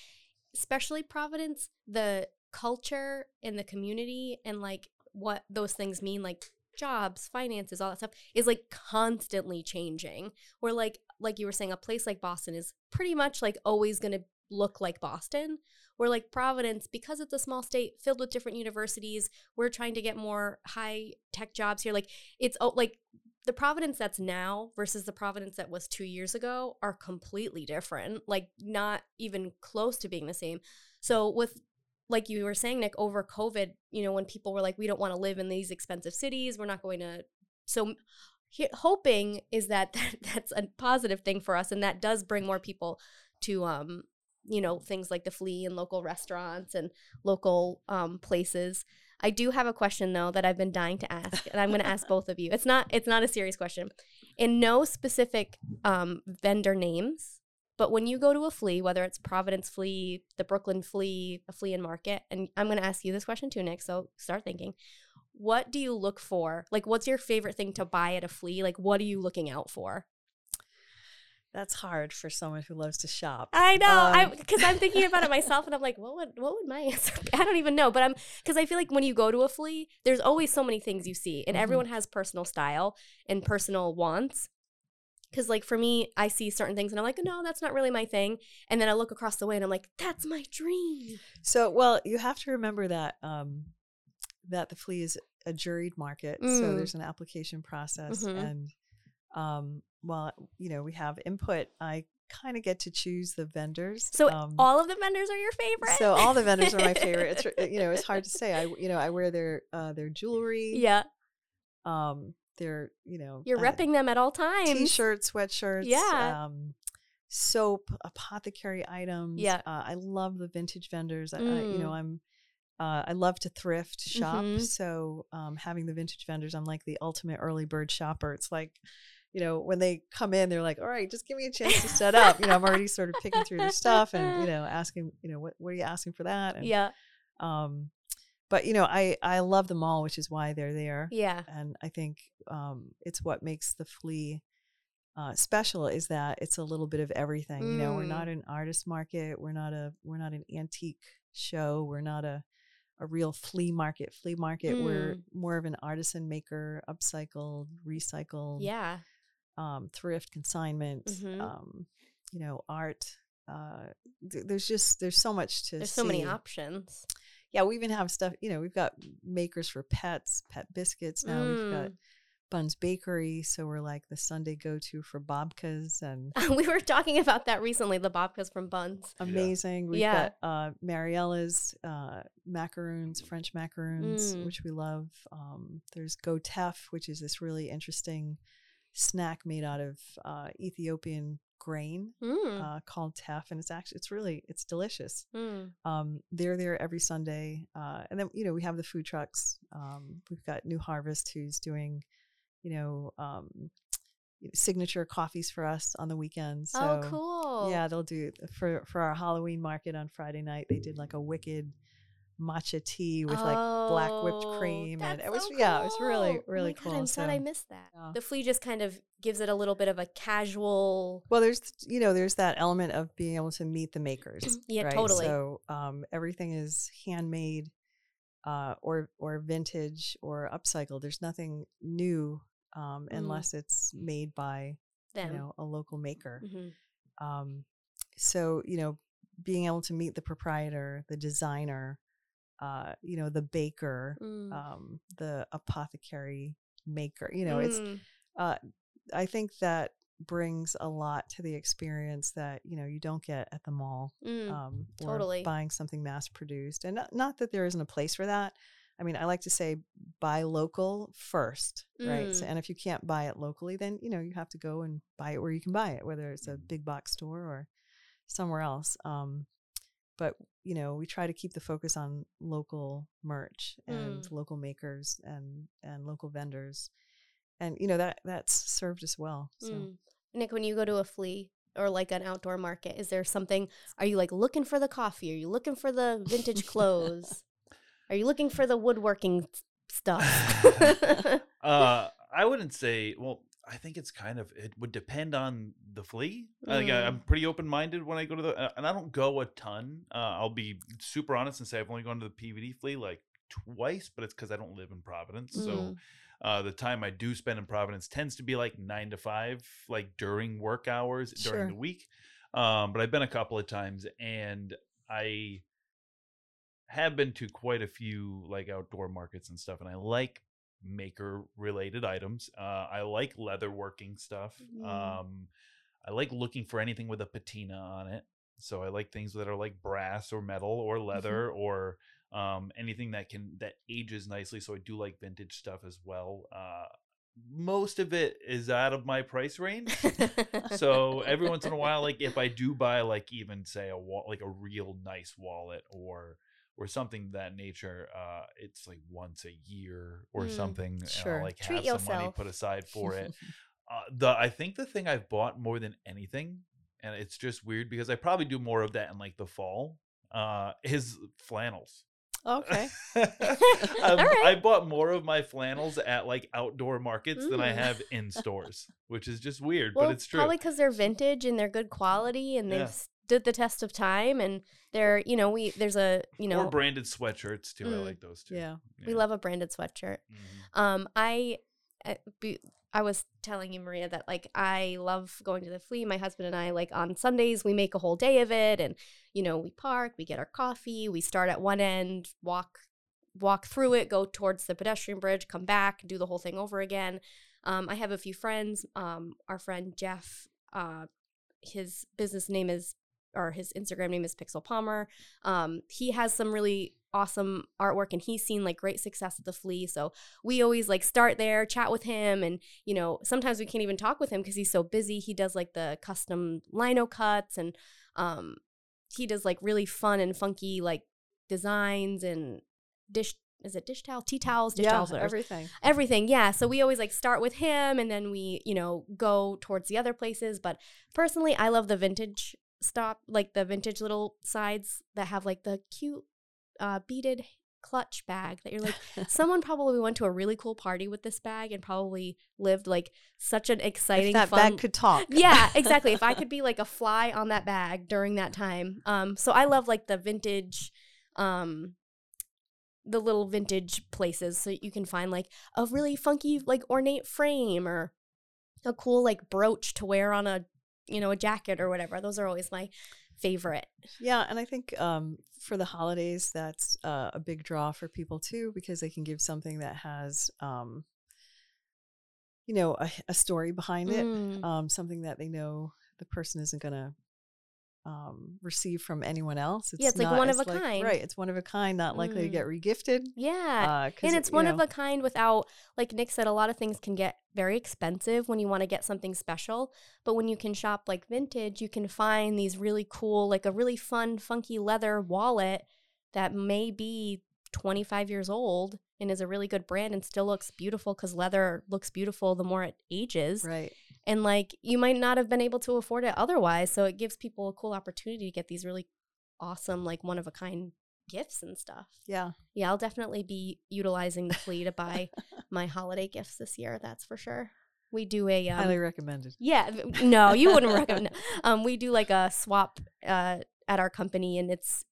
[SPEAKER 2] especially Providence, the culture and the community and like what those things mean, like jobs, finances, all that stuff is like constantly changing. Where like, like you were saying, a place like Boston is pretty much like always going to look like Boston. Where like Providence, because it's a small state filled with different universities, we're trying to get more high tech jobs here. Like it's oh, like the Providence that's now versus the Providence that was two years ago are completely different. Like not even close to being the same. So with like you were saying, Nick, over COVID, you know, when people were like, we don't want to live in these expensive cities, we're not going to. So he, hoping is that, that that's a positive thing for us, and that does bring more people to um you know things like the flea and local restaurants and local um places i do have a question though that i've been dying to ask and i'm going to ask both of you it's not it's not a serious question in no specific um vendor names but when you go to a flea whether it's providence flea the brooklyn flea a flea and market and i'm going to ask you this question too nick so start thinking what do you look for like what's your favorite thing to buy at a flea like what are you looking out for
[SPEAKER 3] That's hard for someone who loves to shop.
[SPEAKER 2] I know. I
[SPEAKER 3] Um,
[SPEAKER 2] because I'm thinking about it myself, and I'm like, what would what would my answer? Be? I don't even know. But I'm because I feel like when you go to a flea, there's always so many things you see, and
[SPEAKER 3] Mhm.
[SPEAKER 2] everyone has personal style and personal wants. Because like for me, I see certain things, and I'm like, no, that's not really my thing. And then I look across the way, and I'm like, that's my dream.
[SPEAKER 3] So, well, you have to remember that um, that the flea is a juried market, so
[SPEAKER 2] Mm.
[SPEAKER 3] there's an application process,
[SPEAKER 2] Mhm.
[SPEAKER 3] and um, while you know we have input, I kind of get to choose the vendors.
[SPEAKER 2] So
[SPEAKER 3] um,
[SPEAKER 2] all of the vendors are your favorite.
[SPEAKER 3] so all the vendors are my favorite. It's you know it's hard to say. I you know I wear their uh, their jewelry.
[SPEAKER 2] yeah,
[SPEAKER 3] Um, their you know
[SPEAKER 2] you're
[SPEAKER 3] uh,
[SPEAKER 2] repping them at all times.
[SPEAKER 3] t-shirts, sweatshirts.
[SPEAKER 2] Yeah.
[SPEAKER 3] Um, soap, apothecary items.
[SPEAKER 2] Yeah.
[SPEAKER 3] Uh, I love the vintage vendors. I, I, you
[SPEAKER 2] Mm.
[SPEAKER 3] know, I'm. Uh, I love to thrift shop,
[SPEAKER 2] Mhm.
[SPEAKER 3] so um, having the vintage vendors, I'm like the ultimate early bird shopper. It's like, you know, when they come in, they're like, "All right, just give me a chance to set up." You know, I'm already sort of picking through their stuff and you know asking, you know, what what are you asking for that? And,
[SPEAKER 2] Yeah,
[SPEAKER 3] Um, but you know, I I love them all, which is why they're there
[SPEAKER 2] yeah,
[SPEAKER 3] and I think um, it's what makes the flea uh, special is that it's a little bit of everything. You know, we're
[SPEAKER 2] Mm.
[SPEAKER 3] not an artist market. We're not a we're not an antique show. We're not a a real flea market. Flea market. We're
[SPEAKER 2] Mm.
[SPEAKER 3] more of an artisan maker, upcycled, recycled,
[SPEAKER 2] yeah.
[SPEAKER 3] um, thrift, consignment.
[SPEAKER 2] Mhm.
[SPEAKER 3] Um, you know, art. Uh, th- there's just there's so much to
[SPEAKER 2] There's so many options.
[SPEAKER 3] Yeah, we even have stuff. You know, we've got makers for pets, pet biscuits. Now we've got
[SPEAKER 2] Mm.
[SPEAKER 3] Buns Bakery, so we're like the Sunday go-to for babkas and
[SPEAKER 2] we were talking about that recently. The babkas from Buns.
[SPEAKER 3] amazing. We've
[SPEAKER 2] Yeah.
[SPEAKER 3] got uh, Mariella's uh, macaroons, French macaroons,
[SPEAKER 2] Mm.
[SPEAKER 3] which we love. Um, there's Gotef, which is this really interesting snack made out of uh, Ethiopian grain
[SPEAKER 2] Mm.
[SPEAKER 3] uh, called teff, and it's actually it's really it's delicious.
[SPEAKER 2] Mm.
[SPEAKER 3] Um, they're there every Sunday, uh, and then you know we have the food trucks. Um, we've got New Harvest who's doing, you know, um, signature coffees for us on the weekends. So,
[SPEAKER 2] oh, cool.
[SPEAKER 3] Yeah, they'll do for for our Halloween market on Friday night. They did like a wicked matcha tea with like black whipped
[SPEAKER 2] Oh,
[SPEAKER 3] cream, and it was
[SPEAKER 2] so
[SPEAKER 3] yeah, it was really
[SPEAKER 2] cool. Oh
[SPEAKER 3] really
[SPEAKER 2] God,
[SPEAKER 3] cool.
[SPEAKER 2] I'm sad I missed that.
[SPEAKER 3] Yeah.
[SPEAKER 2] The flea just kind of gives it a little bit of a casual.
[SPEAKER 3] Well, there's you know there's that element of being able to meet the makers.
[SPEAKER 2] Yeah,
[SPEAKER 3] right?
[SPEAKER 2] totally.
[SPEAKER 3] So um, everything is handmade, uh, or or vintage or upcycled. There's nothing new um,
[SPEAKER 2] Mm.
[SPEAKER 3] unless it's made by
[SPEAKER 2] Them.
[SPEAKER 3] you know a local maker.
[SPEAKER 2] Mhm.
[SPEAKER 3] Um, so you know being able to meet the proprietor, the designer, uh, you know the baker,
[SPEAKER 2] Mm.
[SPEAKER 3] um, the apothecary maker. You know it's
[SPEAKER 2] Mm.
[SPEAKER 3] uh, I think that brings a lot to the experience that you know you don't get at the mall
[SPEAKER 2] Mm,
[SPEAKER 3] um, or
[SPEAKER 2] totally.
[SPEAKER 3] buying something mass produced and not, not that there isn't a place for that i mean i like to say buy local first right so,
[SPEAKER 2] Mm.
[SPEAKER 3] and if you can't buy it locally then you know you have to go and buy it where you can buy it whether it's a
[SPEAKER 1] Mhm.
[SPEAKER 3] big box store or somewhere else um, but you know we try to keep the focus on local merch and local makers and and local vendors and you know that that's served us well so
[SPEAKER 2] Mm. Nick, when you go to a flea or like an outdoor market, is there something? Are you like looking for the coffee? Are you looking for the vintage clothes? Are you looking for the woodworking stuff?
[SPEAKER 1] uh, I wouldn't say. Well, I think it's kind of. It would depend on the flea. Like I,
[SPEAKER 2] Mm.
[SPEAKER 1] I'm pretty open minded when I go to the, uh, and I don't go a ton. Uh, I'll be super honest and say I've only gone to the PVD flea like twice, but it's because I don't live in Providence. So
[SPEAKER 2] Mm.
[SPEAKER 1] Uh, the time I do spend in Providence tends to be like nine to five, like during work hours during
[SPEAKER 3] Sure.
[SPEAKER 1] the week. Um, but I've been a couple of times, and I have been to quite a few like outdoor markets and stuff, and I like maker related items. Uh, I like leather working stuff.
[SPEAKER 2] Mm.
[SPEAKER 1] Um, I like looking for anything with a patina on it. So I like things that are like brass or metal or leather or um, anything that can that ages nicely. So I do like vintage stuff as well. Uh, most of it is out of my price range. so every once in a while, like if I do buy like even say a wall like a real nice wallet or or something of that nature, uh, it's like once a year or
[SPEAKER 2] Mm,
[SPEAKER 1] something. and I'll,
[SPEAKER 3] sure.
[SPEAKER 1] like
[SPEAKER 2] Treat
[SPEAKER 1] have some money
[SPEAKER 2] yourself.
[SPEAKER 1] put aside for it. uh, the I think the thing I've bought more than anything, and it's just weird because I probably do more of that in like the fall, uh, is flannels.
[SPEAKER 3] Okay
[SPEAKER 1] um,
[SPEAKER 2] right.
[SPEAKER 1] I bought more of my flannels at like outdoor markets than I
[SPEAKER 2] Mm.
[SPEAKER 1] have in stores, which is just weird,
[SPEAKER 2] well,
[SPEAKER 1] but it's true.
[SPEAKER 2] probably because they're vintage and they're good quality and they've
[SPEAKER 1] Yeah.
[SPEAKER 2] stood the test of time and they're you know we there's a you know
[SPEAKER 1] or branded sweatshirts too. I
[SPEAKER 2] Mm.
[SPEAKER 1] like those too.
[SPEAKER 3] yeah
[SPEAKER 2] we love a branded sweatshirt.
[SPEAKER 1] Mhm.
[SPEAKER 2] Um, I, uh, be, I was telling you, Maria, that like I love going to the flea. My husband and I, like on Sundays, we make a whole day of it, and you know, we park, we get our coffee, we start at one end, walk, walk through it, go towards the pedestrian bridge, come back, do the whole thing over again. Um, I have a few friends. Um, our friend Jeff, uh, his business name is or his Instagram name is Pixel Palmer. Um, he has some really awesome artwork and he's seen like great success at the flea. So we always like start there, chat with him, and you know, sometimes we can't even talk with him because he's so busy. He does like the custom lino cuts and um he does like really fun and funky like designs and dish is it dish towel, tea towels, dish
[SPEAKER 3] yeah
[SPEAKER 2] towels,
[SPEAKER 3] everything
[SPEAKER 2] everything yeah so we always like start with him and then we you know go towards the other places but personally i love the vintage stop like the vintage little sides that have like the cute uh beaded clutch bag that you're like someone probably went to a really cool party with this bag and probably lived like such an exciting
[SPEAKER 3] if that
[SPEAKER 2] fun
[SPEAKER 3] bag could talk.
[SPEAKER 2] Yeah exactly. If i could be like a fly on that bag during that time. Um so i love like the vintage um the little vintage places so you can find like a really funky like ornate frame or a cool like brooch to wear on a you know a jacket or whatever. Those are always my favorite
[SPEAKER 3] Yeah, and I think um, for the holidays, that's uh, a big draw for people too, because they can give something that has, um, you know, a, a story behind it,
[SPEAKER 2] Mm.
[SPEAKER 3] um, something that they know the person isn't going to um, receive from anyone else.
[SPEAKER 2] Yeah, it's like one of a kind.
[SPEAKER 3] right? It's one of a kind, not likely to
[SPEAKER 2] Mm.
[SPEAKER 3] get regifted.
[SPEAKER 2] yeah
[SPEAKER 3] Uh,
[SPEAKER 2] and it's
[SPEAKER 3] you
[SPEAKER 2] one
[SPEAKER 3] know,
[SPEAKER 2] of a kind without like nick said a lot of things can get very expensive when you want to get something special but when you can shop like vintage you can find these really cool like a really fun funky leather wallet that may be 25 years old and is a really good brand and still looks beautiful because leather looks beautiful the more it ages
[SPEAKER 3] right.
[SPEAKER 2] and like you might not have been able to afford it otherwise so it gives people a cool opportunity to get these really awesome like one of a kind gifts and stuff
[SPEAKER 3] Yeah.
[SPEAKER 2] yeah, I'll definitely be utilizing the flea to buy my holiday gifts this year. That's for sure. We do a um,
[SPEAKER 3] Highly recommended.
[SPEAKER 2] yeah. No, you wouldn't recommend. Um, we do like a swap uh, at our company, and it's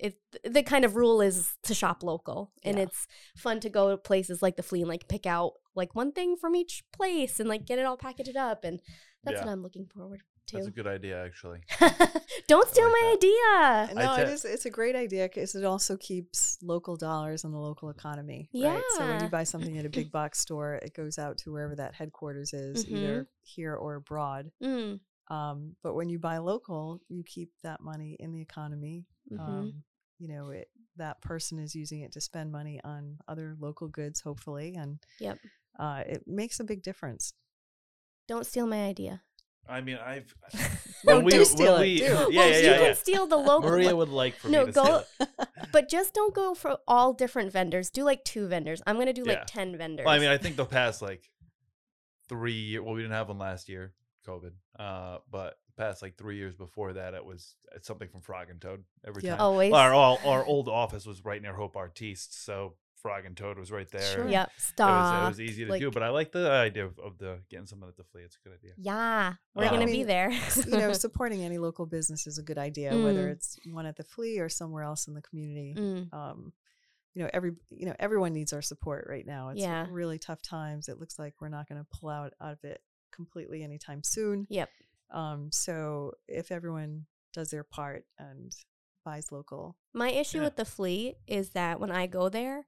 [SPEAKER 2] it the kind of rule is to shop local, and
[SPEAKER 3] Yeah.
[SPEAKER 2] it's fun to go to places like the flea and like pick out like one thing from each place and like get it all packaged up, and that's
[SPEAKER 1] Yeah.
[SPEAKER 2] what I'm looking forward to
[SPEAKER 1] That's a good idea, actually.
[SPEAKER 2] Don't steal
[SPEAKER 1] like
[SPEAKER 2] my
[SPEAKER 1] that.
[SPEAKER 2] idea.
[SPEAKER 3] No,
[SPEAKER 1] I te-
[SPEAKER 3] is. It's a great idea because it also keeps local dollars in the local economy. Right? So when you buy something at a big box store, it goes out to wherever that headquarters is,
[SPEAKER 2] Mm-hmm.
[SPEAKER 3] either here or abroad.
[SPEAKER 2] Mm,
[SPEAKER 3] Um, but when you buy local, you keep that money in the economy.
[SPEAKER 2] mhm.
[SPEAKER 3] Um, you know, it that person is using it to spend money on other local goods, hopefully, and
[SPEAKER 2] Yep.
[SPEAKER 3] uh, it makes a big difference.
[SPEAKER 2] Don't steal my idea.
[SPEAKER 1] I mean, I've.
[SPEAKER 3] No,
[SPEAKER 1] we-
[SPEAKER 3] do
[SPEAKER 1] when
[SPEAKER 3] steal it,
[SPEAKER 1] we-
[SPEAKER 3] do.
[SPEAKER 1] Yeah,
[SPEAKER 2] well,
[SPEAKER 1] yeah,
[SPEAKER 2] you
[SPEAKER 1] yeah.
[SPEAKER 2] can steal the local.
[SPEAKER 1] Maria would like for
[SPEAKER 2] No,
[SPEAKER 1] me to
[SPEAKER 2] go-
[SPEAKER 1] steal it.
[SPEAKER 2] But just don't go for all different vendors. Do like two vendors. I'm gonna do like
[SPEAKER 1] Yeah.
[SPEAKER 2] ten vendors.
[SPEAKER 1] Well, I mean, I think the past like three. Well, we didn't have one last year, COVID. Uh, but past like three years before that, it was it's something from Frog and Toad every
[SPEAKER 3] Yeah.
[SPEAKER 1] time.
[SPEAKER 2] always.
[SPEAKER 1] Our all our old office was right near Hope Artiste, so Frog and Toad was right there.
[SPEAKER 3] Sure.
[SPEAKER 1] and
[SPEAKER 2] Yep.
[SPEAKER 1] It was,
[SPEAKER 2] Stop.
[SPEAKER 1] it was easy to
[SPEAKER 2] like-
[SPEAKER 1] do, but I like the idea of, of the getting someone at the flea. It's a good idea.
[SPEAKER 2] Yeah, we're
[SPEAKER 1] Yeah, I
[SPEAKER 2] gonna be there.
[SPEAKER 3] you know, supporting any local business is a good idea, whether
[SPEAKER 2] Mm.
[SPEAKER 3] it's one at the flea or somewhere else in the community.
[SPEAKER 2] Mm,
[SPEAKER 3] Um, you know, every you know everyone needs our support right now. It's
[SPEAKER 2] Yeah.
[SPEAKER 3] really tough times. It looks like we're not going to pull out out of it completely anytime soon.
[SPEAKER 2] Yep.
[SPEAKER 3] Um, so if everyone does their part and buys local,
[SPEAKER 2] My issue
[SPEAKER 1] Yeah.
[SPEAKER 2] with the flea is that when I go there,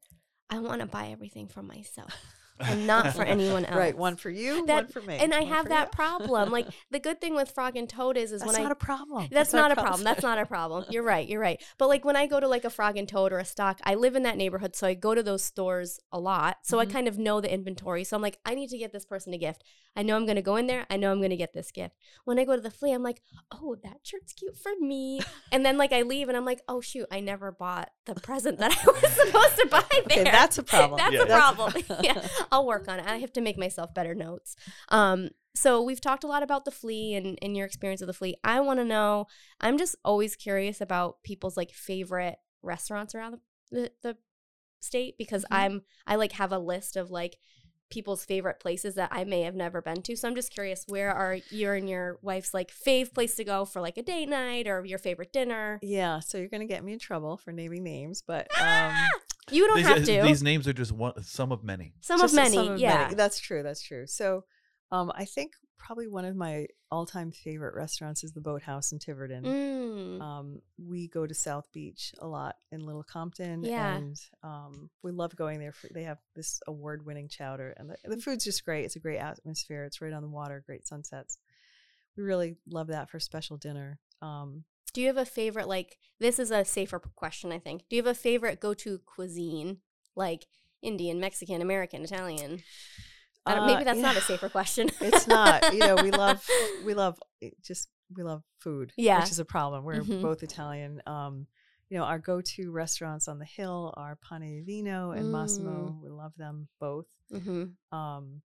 [SPEAKER 2] I want to buy everything for myself and not for anyone else.
[SPEAKER 3] right? One for you, one for me,
[SPEAKER 2] And I have that
[SPEAKER 3] you.
[SPEAKER 2] problem. Like the good thing with Frog and Toad is, is when I
[SPEAKER 3] That's
[SPEAKER 2] when
[SPEAKER 3] not
[SPEAKER 2] I
[SPEAKER 3] a problem.
[SPEAKER 2] That's not a problem. That's not a problem. You're right. You're right. But like when I go to like a Frog and Toad or a Stock, I live in that neighborhood, so I go to those stores a lot. So
[SPEAKER 3] Mhm.
[SPEAKER 2] I kind of know the inventory. So I'm like, I need to get this person a gift. I know I'm going to go in there. I know I'm going to get this gift. When I go to the flea, I'm like, oh, that shirt's cute for me. And then like I leave and I'm like, oh shoot, I never bought the present that I was supposed to buy there.
[SPEAKER 3] Okay, that's a problem.
[SPEAKER 2] That's
[SPEAKER 1] Yeah.
[SPEAKER 2] a problem. yeah, I'll work on it. I have to make myself better notes. Um, so we've talked a lot about the flea and, and your experience with the flea. I want to know. I'm just always curious about people's like favorite restaurants around the the, the state because
[SPEAKER 3] Mhm.
[SPEAKER 2] I'm I like have a list of like people's favorite places that I may have never been to. So I'm just curious, where are you and your wife's like fave place to go for like a date night or your favorite dinner?
[SPEAKER 3] Yeah, so you're going to get me in trouble for naming names, but um,
[SPEAKER 2] Ah! You don't
[SPEAKER 1] these,
[SPEAKER 2] have to.
[SPEAKER 1] these names are just one, some of many.
[SPEAKER 2] some
[SPEAKER 3] just
[SPEAKER 2] of many,
[SPEAKER 3] some of
[SPEAKER 2] yeah.
[SPEAKER 3] That's true. That's true. So, um, I think probably one of my all-time favorite restaurants is the Boathouse in Tiverton.
[SPEAKER 2] Mm.
[SPEAKER 3] Um, we go to South Beach a lot in Little Compton,
[SPEAKER 2] Yeah.
[SPEAKER 3] and um, we love going there. For, they have this award-winning chowder, and the, the food's just great. It's a great atmosphere. It's right on the water, great sunsets. We really love that for special dinner. Um,
[SPEAKER 2] Do you have a favorite like this is a safer question I think. Do you have a favorite go-to cuisine like Indian, Mexican, American, Italian?
[SPEAKER 3] Uh,
[SPEAKER 2] maybe that's not a safer question.
[SPEAKER 3] it's not. You know, we love we love just we love food.
[SPEAKER 2] Yeah.
[SPEAKER 3] which is a problem. We're
[SPEAKER 2] Mhm.
[SPEAKER 3] both Italian. Um, you know, our go-to restaurants on the hill are Pane Vino and
[SPEAKER 2] Mm.
[SPEAKER 3] Massimo. We love them both.
[SPEAKER 2] hmm
[SPEAKER 3] Um,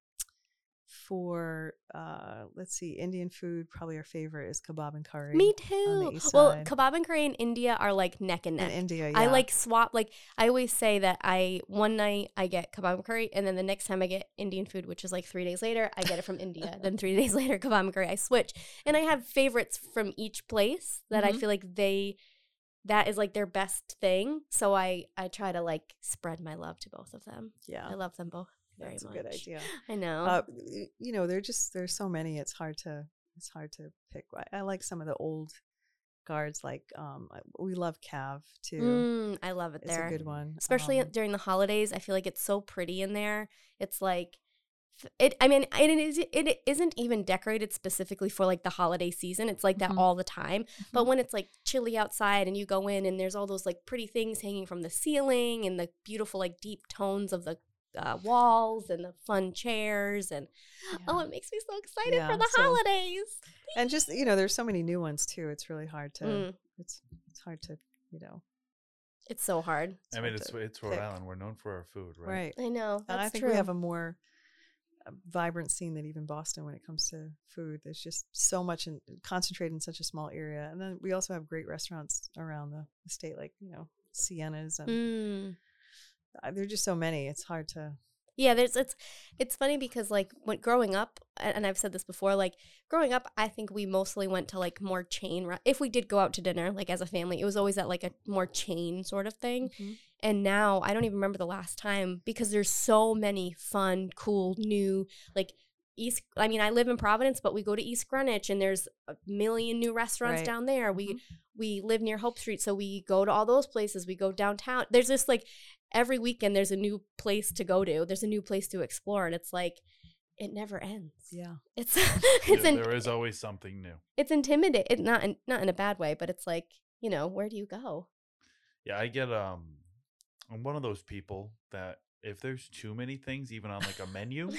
[SPEAKER 3] for uh, let's see, Indian food, probably our favorite is Kabob and curry.
[SPEAKER 2] Me too. Well, Kabob and curry in India are like neck and neck. in.
[SPEAKER 3] India.
[SPEAKER 2] I like swap like I always say that I one night I get Kabob and curry and then the next time I get Indian food which is like 3 days later I get it from India then 3 days later Kabob and curry I switch and I have favorites from each place that I
[SPEAKER 3] Mhm.
[SPEAKER 2] feel like they that is like their best thing so I I try to like spread my love to both of them.
[SPEAKER 3] yeah.
[SPEAKER 2] I love them both very
[SPEAKER 3] That's a good idea.
[SPEAKER 2] I know.
[SPEAKER 3] Uh, you know, they're just there's so many. It's hard to it's hard to pick. I, I like some of the old guards. Like um, we love Cav too.
[SPEAKER 2] Mm, I love it
[SPEAKER 3] it's
[SPEAKER 2] there.
[SPEAKER 3] a good one,
[SPEAKER 2] especially
[SPEAKER 3] Um,
[SPEAKER 2] during the holidays. I feel like it's so pretty in there. It's like it. I mean, it is. It isn't even decorated specifically for like the holiday season. It's like that all the time. But
[SPEAKER 3] Mhm.
[SPEAKER 2] when it's like chilly outside and you go in and there's all those like pretty things hanging from the ceiling and the beautiful like deep tones of the uh, walls and the fun chairs and oh, it makes me so excited
[SPEAKER 3] Yeah,
[SPEAKER 2] for the
[SPEAKER 3] so-
[SPEAKER 2] holidays.
[SPEAKER 3] and just you know, there's so many new ones too. It's really hard to.
[SPEAKER 2] Mm,
[SPEAKER 3] It's it's hard to you know.
[SPEAKER 2] it's so hard.
[SPEAKER 1] I mean,
[SPEAKER 3] hard
[SPEAKER 1] it's it's Rhode
[SPEAKER 3] pick.
[SPEAKER 1] Island. We're known for our food, right?
[SPEAKER 3] Right.
[SPEAKER 2] I know. That's
[SPEAKER 3] and I think
[SPEAKER 2] true.
[SPEAKER 3] we have a more uh, vibrant scene than even Boston when it comes to food. There's just so much in, concentrated in such a small area, and then we also have great restaurants around the, the state, like you know Sienna's, and
[SPEAKER 2] Mm.
[SPEAKER 3] Uh, there are just so many. It's hard to.
[SPEAKER 2] Yeah, there's it's it's funny because like when growing up, and I've said this before, like growing up, I think we mostly went to like more chain. If we did go out to dinner, like as a family, it was always at like a more chain sort of thing. And now I don't even remember the last time because there's so many fun, cool, new like East. I mean, I live in Providence, but we go to East Greenwich, and there's a million new restaurants
[SPEAKER 3] Right.
[SPEAKER 2] down there. We
[SPEAKER 3] Mhm.
[SPEAKER 2] we live near Hope Street, so we go to all those places. We go downtown. There's just like every weekend there's a new place to go to. There's a new place to explore, and it's like it never ends.
[SPEAKER 3] Yeah.
[SPEAKER 2] It's
[SPEAKER 1] Yeah,
[SPEAKER 2] it's in,
[SPEAKER 1] there is always something new.
[SPEAKER 2] it's intimidating. It, not in, not in a bad way, but it's like you know where do you go?
[SPEAKER 1] Yeah, I get um I'm one of those people that if there's too many things even on like a menu,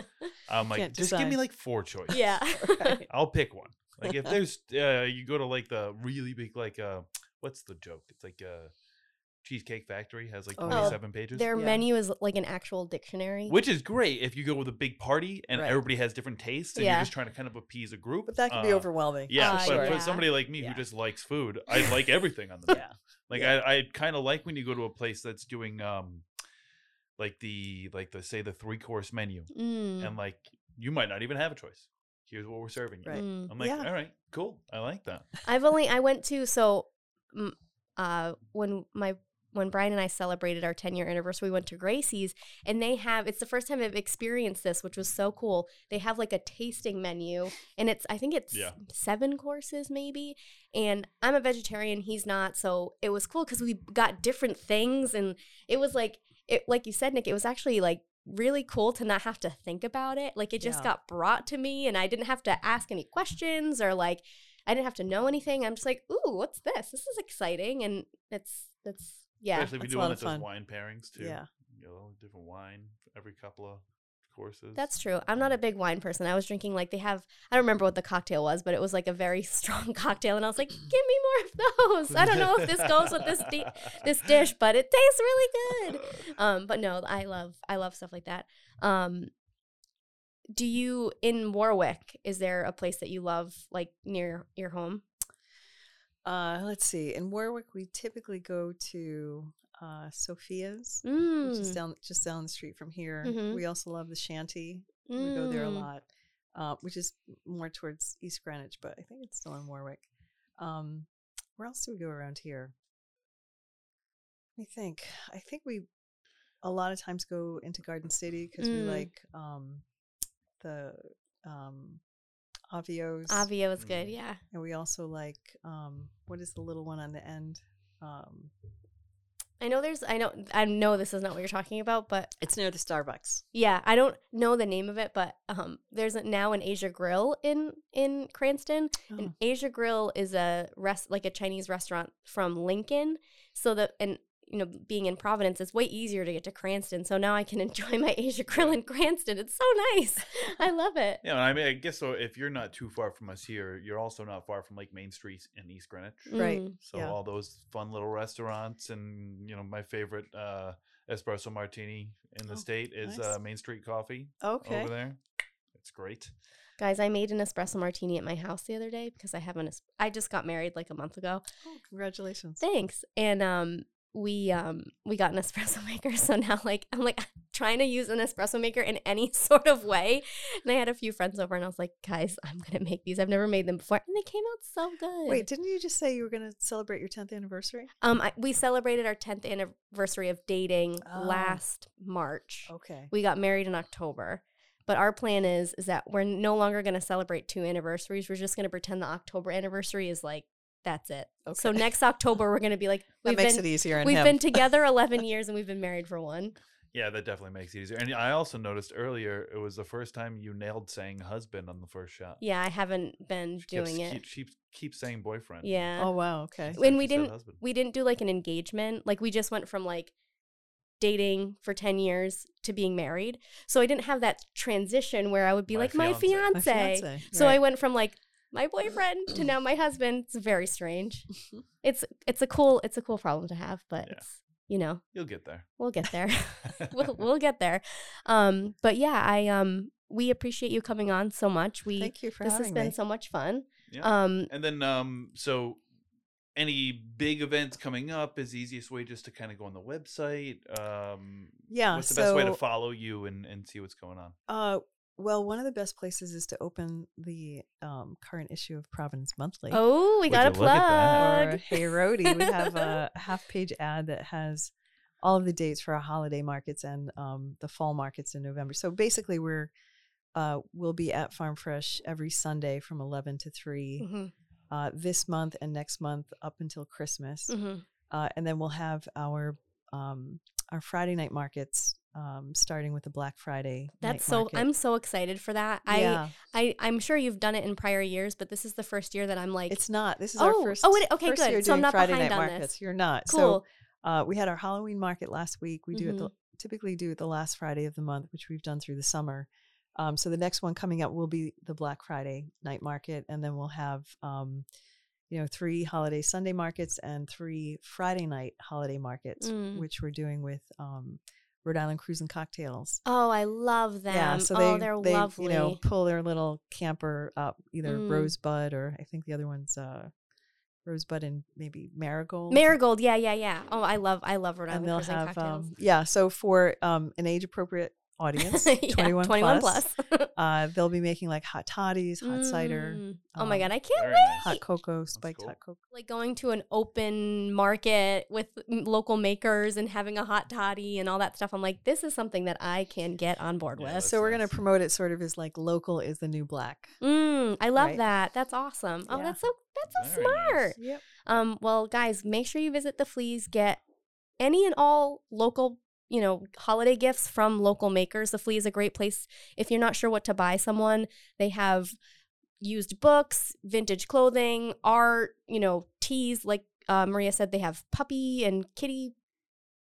[SPEAKER 1] I'm like
[SPEAKER 3] Can't
[SPEAKER 1] just give me like four choices.
[SPEAKER 2] yeah.
[SPEAKER 3] Right.
[SPEAKER 1] I'll pick one. Like if there's uh you go to like the really big like uh what's the joke? It's like uh Cheesecake Factory has like
[SPEAKER 3] Oh, yeah.
[SPEAKER 1] 27 pages.
[SPEAKER 2] Their
[SPEAKER 3] Yeah.
[SPEAKER 2] menu is like an actual dictionary.
[SPEAKER 1] Which is great if you go with a big party and
[SPEAKER 3] Right.
[SPEAKER 1] everybody has different tastes and
[SPEAKER 2] Yeah.
[SPEAKER 1] you're just trying to kind of appease a group.
[SPEAKER 3] But that can be
[SPEAKER 1] Uh,
[SPEAKER 3] overwhelming.
[SPEAKER 1] Yeah,
[SPEAKER 2] Uh,
[SPEAKER 1] but
[SPEAKER 3] sure.
[SPEAKER 1] for
[SPEAKER 2] yeah.
[SPEAKER 1] somebody like me
[SPEAKER 3] Yeah.
[SPEAKER 1] who just likes food, I like everything on the menu.
[SPEAKER 3] Yeah.
[SPEAKER 1] Like
[SPEAKER 3] Yeah.
[SPEAKER 1] I, I kind of like when you go to a place that's doing um like the like the say the three course menu
[SPEAKER 2] Mm,
[SPEAKER 1] and like you might not even have a choice. Here's what we're serving you.
[SPEAKER 3] Right.
[SPEAKER 2] mm.
[SPEAKER 1] I'm like,
[SPEAKER 3] Yeah.
[SPEAKER 1] all right, cool. I like that.
[SPEAKER 2] I've only I went to so mm, uh when my when Brian and I celebrated our 10 year anniversary, we went to Gracie's and they have it's the first time I've experienced this, which was so cool. They have like a tasting menu and it's I think it's
[SPEAKER 1] Yeah.
[SPEAKER 2] seven courses maybe. And I'm a vegetarian, he's not, so it was cool because we got different things and it was like it like you said, Nick, it was actually like really cool to not have to think about it. Like it just
[SPEAKER 3] Yeah.
[SPEAKER 2] got brought to me and I didn't have to ask any questions or like I didn't have to know anything. I'm just like, ooh, what's this? This is exciting, and it's that's yeah.
[SPEAKER 1] Especially if you do one
[SPEAKER 3] of
[SPEAKER 1] that does wine pairings too.
[SPEAKER 3] Yeah.
[SPEAKER 1] You know, different wine every couple of courses.
[SPEAKER 2] That's true. I'm not a big wine person. I was drinking like they have. I don't remember what the cocktail was, but it was like a very strong cocktail, and I was like, "Give me more of those." I don't know if this goes with this di- this dish, but it tastes really good. Um, but no, I love I love stuff like that. Um, do you in Warwick? Is there a place that you love like near your home?
[SPEAKER 3] Uh, let's see. In Warwick, we typically go to uh, Sophia's, which is
[SPEAKER 2] Mm.
[SPEAKER 3] down just down the street from here.
[SPEAKER 2] Mhm.
[SPEAKER 3] We also love the Shanty. We go there a
[SPEAKER 2] Mm.
[SPEAKER 3] lot, uh, which is more towards East Greenwich, but I think it's still in Warwick. Um, where else do we go around here? Let me think. I think we a lot of times go into Garden City because we
[SPEAKER 2] Mm.
[SPEAKER 3] like um, the um, Avios.
[SPEAKER 2] Avio is good.
[SPEAKER 1] Mm.
[SPEAKER 2] Yeah.
[SPEAKER 3] And we also like um, what is the little one on the end? Um,
[SPEAKER 2] I know there's I know I know this is not what you're talking about, but
[SPEAKER 3] it's near the Starbucks.
[SPEAKER 2] yeah, I don't know the name of it, but um there's a, now an Asia Grill in in Cranston.
[SPEAKER 3] Oh.
[SPEAKER 2] And Asia Grill is a rest like a Chinese restaurant from Lincoln. So that and you know, being in Providence, it's way easier to get to Cranston. So now I can enjoy my Asia Grill in Cranston. It's so nice. I love it.
[SPEAKER 1] Yeah, I mean, I guess so. If you're not too far from us here, you're also not far from like Main Street in East Greenwich.
[SPEAKER 3] Right.
[SPEAKER 2] Mm.
[SPEAKER 1] So
[SPEAKER 3] Yeah.
[SPEAKER 1] all those fun little restaurants, and you know, my favorite uh, espresso martini in the
[SPEAKER 3] Oh,
[SPEAKER 1] state is
[SPEAKER 3] nice.
[SPEAKER 1] uh, Main Street Coffee
[SPEAKER 3] Okay.
[SPEAKER 1] over there. It's great.
[SPEAKER 2] Guys, I made an espresso martini at my house the other day because I haven't. es- I just got married like a month ago.
[SPEAKER 3] Oh, congratulations.
[SPEAKER 2] Thanks. And um we um we got an espresso maker. So now like I'm like trying to use an espresso maker in any sort of way. And I had a few friends over and I was like, guys, I'm gonna make these. I've never made them before. And they came out so good.
[SPEAKER 3] Wait, didn't you just say you were going to celebrate your 10th anniversary?
[SPEAKER 2] Um I, we celebrated our 10th anniversary of dating
[SPEAKER 3] Oh.
[SPEAKER 2] last March.
[SPEAKER 3] Okay.
[SPEAKER 2] We got married in October. But our plan is is that we're no longer going to celebrate two anniversaries. We're just going to pretend the October anniversary is like that's it. So next October we're going to be like we've
[SPEAKER 3] makes
[SPEAKER 2] been
[SPEAKER 3] it easier.
[SPEAKER 2] we've
[SPEAKER 3] him.
[SPEAKER 2] been together 11 years and we've been married for one.
[SPEAKER 1] Yeah, that definitely makes it easier. And I also noticed earlier it was the first time you nailed saying husband on the first shot.
[SPEAKER 2] Yeah, I haven't been
[SPEAKER 1] She kept-
[SPEAKER 2] doing it.
[SPEAKER 1] Keep, keep, keep saying boyfriend.
[SPEAKER 2] Yeah.
[SPEAKER 3] Oh, wow. Okay.
[SPEAKER 1] It's
[SPEAKER 2] when we didn't
[SPEAKER 1] husband.
[SPEAKER 2] we didn't do like an engagement. Like we just went from like dating for 10 years to being married. So I didn't have that transition where I would be
[SPEAKER 1] My
[SPEAKER 2] like my
[SPEAKER 1] fiancé.
[SPEAKER 3] My fiance.
[SPEAKER 2] So I went from like my boyfriend to now my husband. It's very strange. It's it's a cool it's a cool problem to have, but
[SPEAKER 1] Yeah.
[SPEAKER 2] it's you know,
[SPEAKER 1] You'll get there.
[SPEAKER 2] we'll get there. we'll we'll get there. Um but yeah, I um we appreciate you coming on so much. We
[SPEAKER 3] Thank you for
[SPEAKER 2] this has been
[SPEAKER 3] me.
[SPEAKER 2] so much fun.
[SPEAKER 1] Yeah.
[SPEAKER 2] Um
[SPEAKER 1] And then, um, so any big events coming up is the easiest way just to kind of go on the website. Um,
[SPEAKER 3] yeah.
[SPEAKER 1] what's the
[SPEAKER 3] so,
[SPEAKER 1] best way to follow you and, and see what's going on?
[SPEAKER 3] Uh, well, one of the best places is to open the um, current issue of Providence Monthly.
[SPEAKER 2] Oh, we
[SPEAKER 1] Would
[SPEAKER 2] got a
[SPEAKER 1] you look at that?
[SPEAKER 3] Or
[SPEAKER 2] plug.
[SPEAKER 3] Hey Rhody, we have a half page ad that has all of the dates for our holiday markets and um, the fall markets in November. So basically, we're uh, we'll be at Farm Fresh every Sunday from 11 to 3
[SPEAKER 2] hmm
[SPEAKER 3] uh, this month and next month up until Christmas.
[SPEAKER 2] hmm
[SPEAKER 3] Uh, and then we'll have our um, our Friday night markets um, starting with the Black Friday. night
[SPEAKER 2] That's so.
[SPEAKER 3] market.
[SPEAKER 2] I'm so excited for that.
[SPEAKER 3] yeah,
[SPEAKER 2] I, I, I'm sure you've done it in prior years, but this is the first year that I'm like,
[SPEAKER 3] it's not. This is
[SPEAKER 2] Oh,
[SPEAKER 3] our first.
[SPEAKER 2] oh, it- okay,
[SPEAKER 3] first
[SPEAKER 2] good.
[SPEAKER 3] Year
[SPEAKER 2] So I'm
[SPEAKER 3] doing
[SPEAKER 2] not
[SPEAKER 3] Friday
[SPEAKER 2] behind
[SPEAKER 3] night
[SPEAKER 2] on this.
[SPEAKER 3] markets. You're not.
[SPEAKER 2] cool.
[SPEAKER 3] So uh, we had our Halloween market last week. We do it
[SPEAKER 2] Mm-hmm.
[SPEAKER 3] the, typically do it the last Friday of the month, which we've done through the summer. Um, so the next one coming up will be the Black Friday night market, and then we'll have um, you know three holiday Sunday markets and three Friday night holiday markets,
[SPEAKER 2] Mm.
[SPEAKER 3] which we're doing with um, Rhode Island Cruise and Cocktails.
[SPEAKER 2] oh, I love them.
[SPEAKER 3] Yeah, so
[SPEAKER 2] oh,
[SPEAKER 3] they
[SPEAKER 2] they're
[SPEAKER 3] they
[SPEAKER 2] lovely.
[SPEAKER 3] you know pull their little camper up, either
[SPEAKER 2] Mm.
[SPEAKER 3] Rosebud or I think the other one's uh, Rosebud and maybe Marigold.
[SPEAKER 2] Marigold, yeah, yeah, yeah. Oh, I love, I love Rhode
[SPEAKER 3] and
[SPEAKER 2] Island
[SPEAKER 3] they'll
[SPEAKER 2] Cruise and
[SPEAKER 3] have
[SPEAKER 2] cocktails.
[SPEAKER 3] um, yeah. So for um, an age appropriate audience,
[SPEAKER 2] Yeah,
[SPEAKER 3] 21,
[SPEAKER 2] 21
[SPEAKER 3] plus,
[SPEAKER 2] plus.
[SPEAKER 3] uh, they'll be making like hot toddies, hot cider,
[SPEAKER 2] Mm. Oh my
[SPEAKER 3] um,
[SPEAKER 2] god, I can't wait.
[SPEAKER 1] nice.
[SPEAKER 3] hot cocoa, spiked
[SPEAKER 1] cool.
[SPEAKER 3] hot cocoa.
[SPEAKER 2] Like going to an open market with local makers and having a hot toddy and all that stuff. I'm like, this is something that I can get on board
[SPEAKER 1] Yeah,
[SPEAKER 2] with.
[SPEAKER 1] that's
[SPEAKER 3] So we're gonna promote it sort of as like local is the new black.
[SPEAKER 2] Mm, I love
[SPEAKER 3] Right.
[SPEAKER 2] that. That's awesome. Oh,
[SPEAKER 3] Yeah.
[SPEAKER 2] that's so that's so
[SPEAKER 1] Very nice.
[SPEAKER 2] smart.
[SPEAKER 3] Yep.
[SPEAKER 2] Um, well, guys, make sure you visit the Fleas. Get any and all local, you know, holiday gifts from local makers. The Flea is a great place if you're not sure what to buy someone. They have used books, vintage clothing, art, you know, teas. Like uh, Maria said, they have puppy and kitty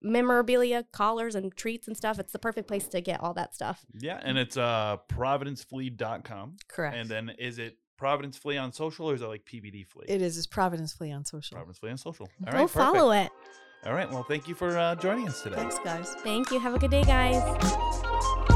[SPEAKER 2] memorabilia, collars and treats and stuff. It's the perfect place to get all that stuff.
[SPEAKER 1] Yeah, and it's uh providenceflea.com.
[SPEAKER 3] Correct.
[SPEAKER 1] And then is it Providence Flea on social or is it like PVD Flea?
[SPEAKER 3] it is. It's Providence Flea on social.
[SPEAKER 1] Providence Flea on social. All
[SPEAKER 2] Go
[SPEAKER 1] right,
[SPEAKER 2] follow it.
[SPEAKER 1] All right, well, thank you for uh, joining us today.
[SPEAKER 3] Thanks, guys.
[SPEAKER 2] Thank you. Have a good day, guys.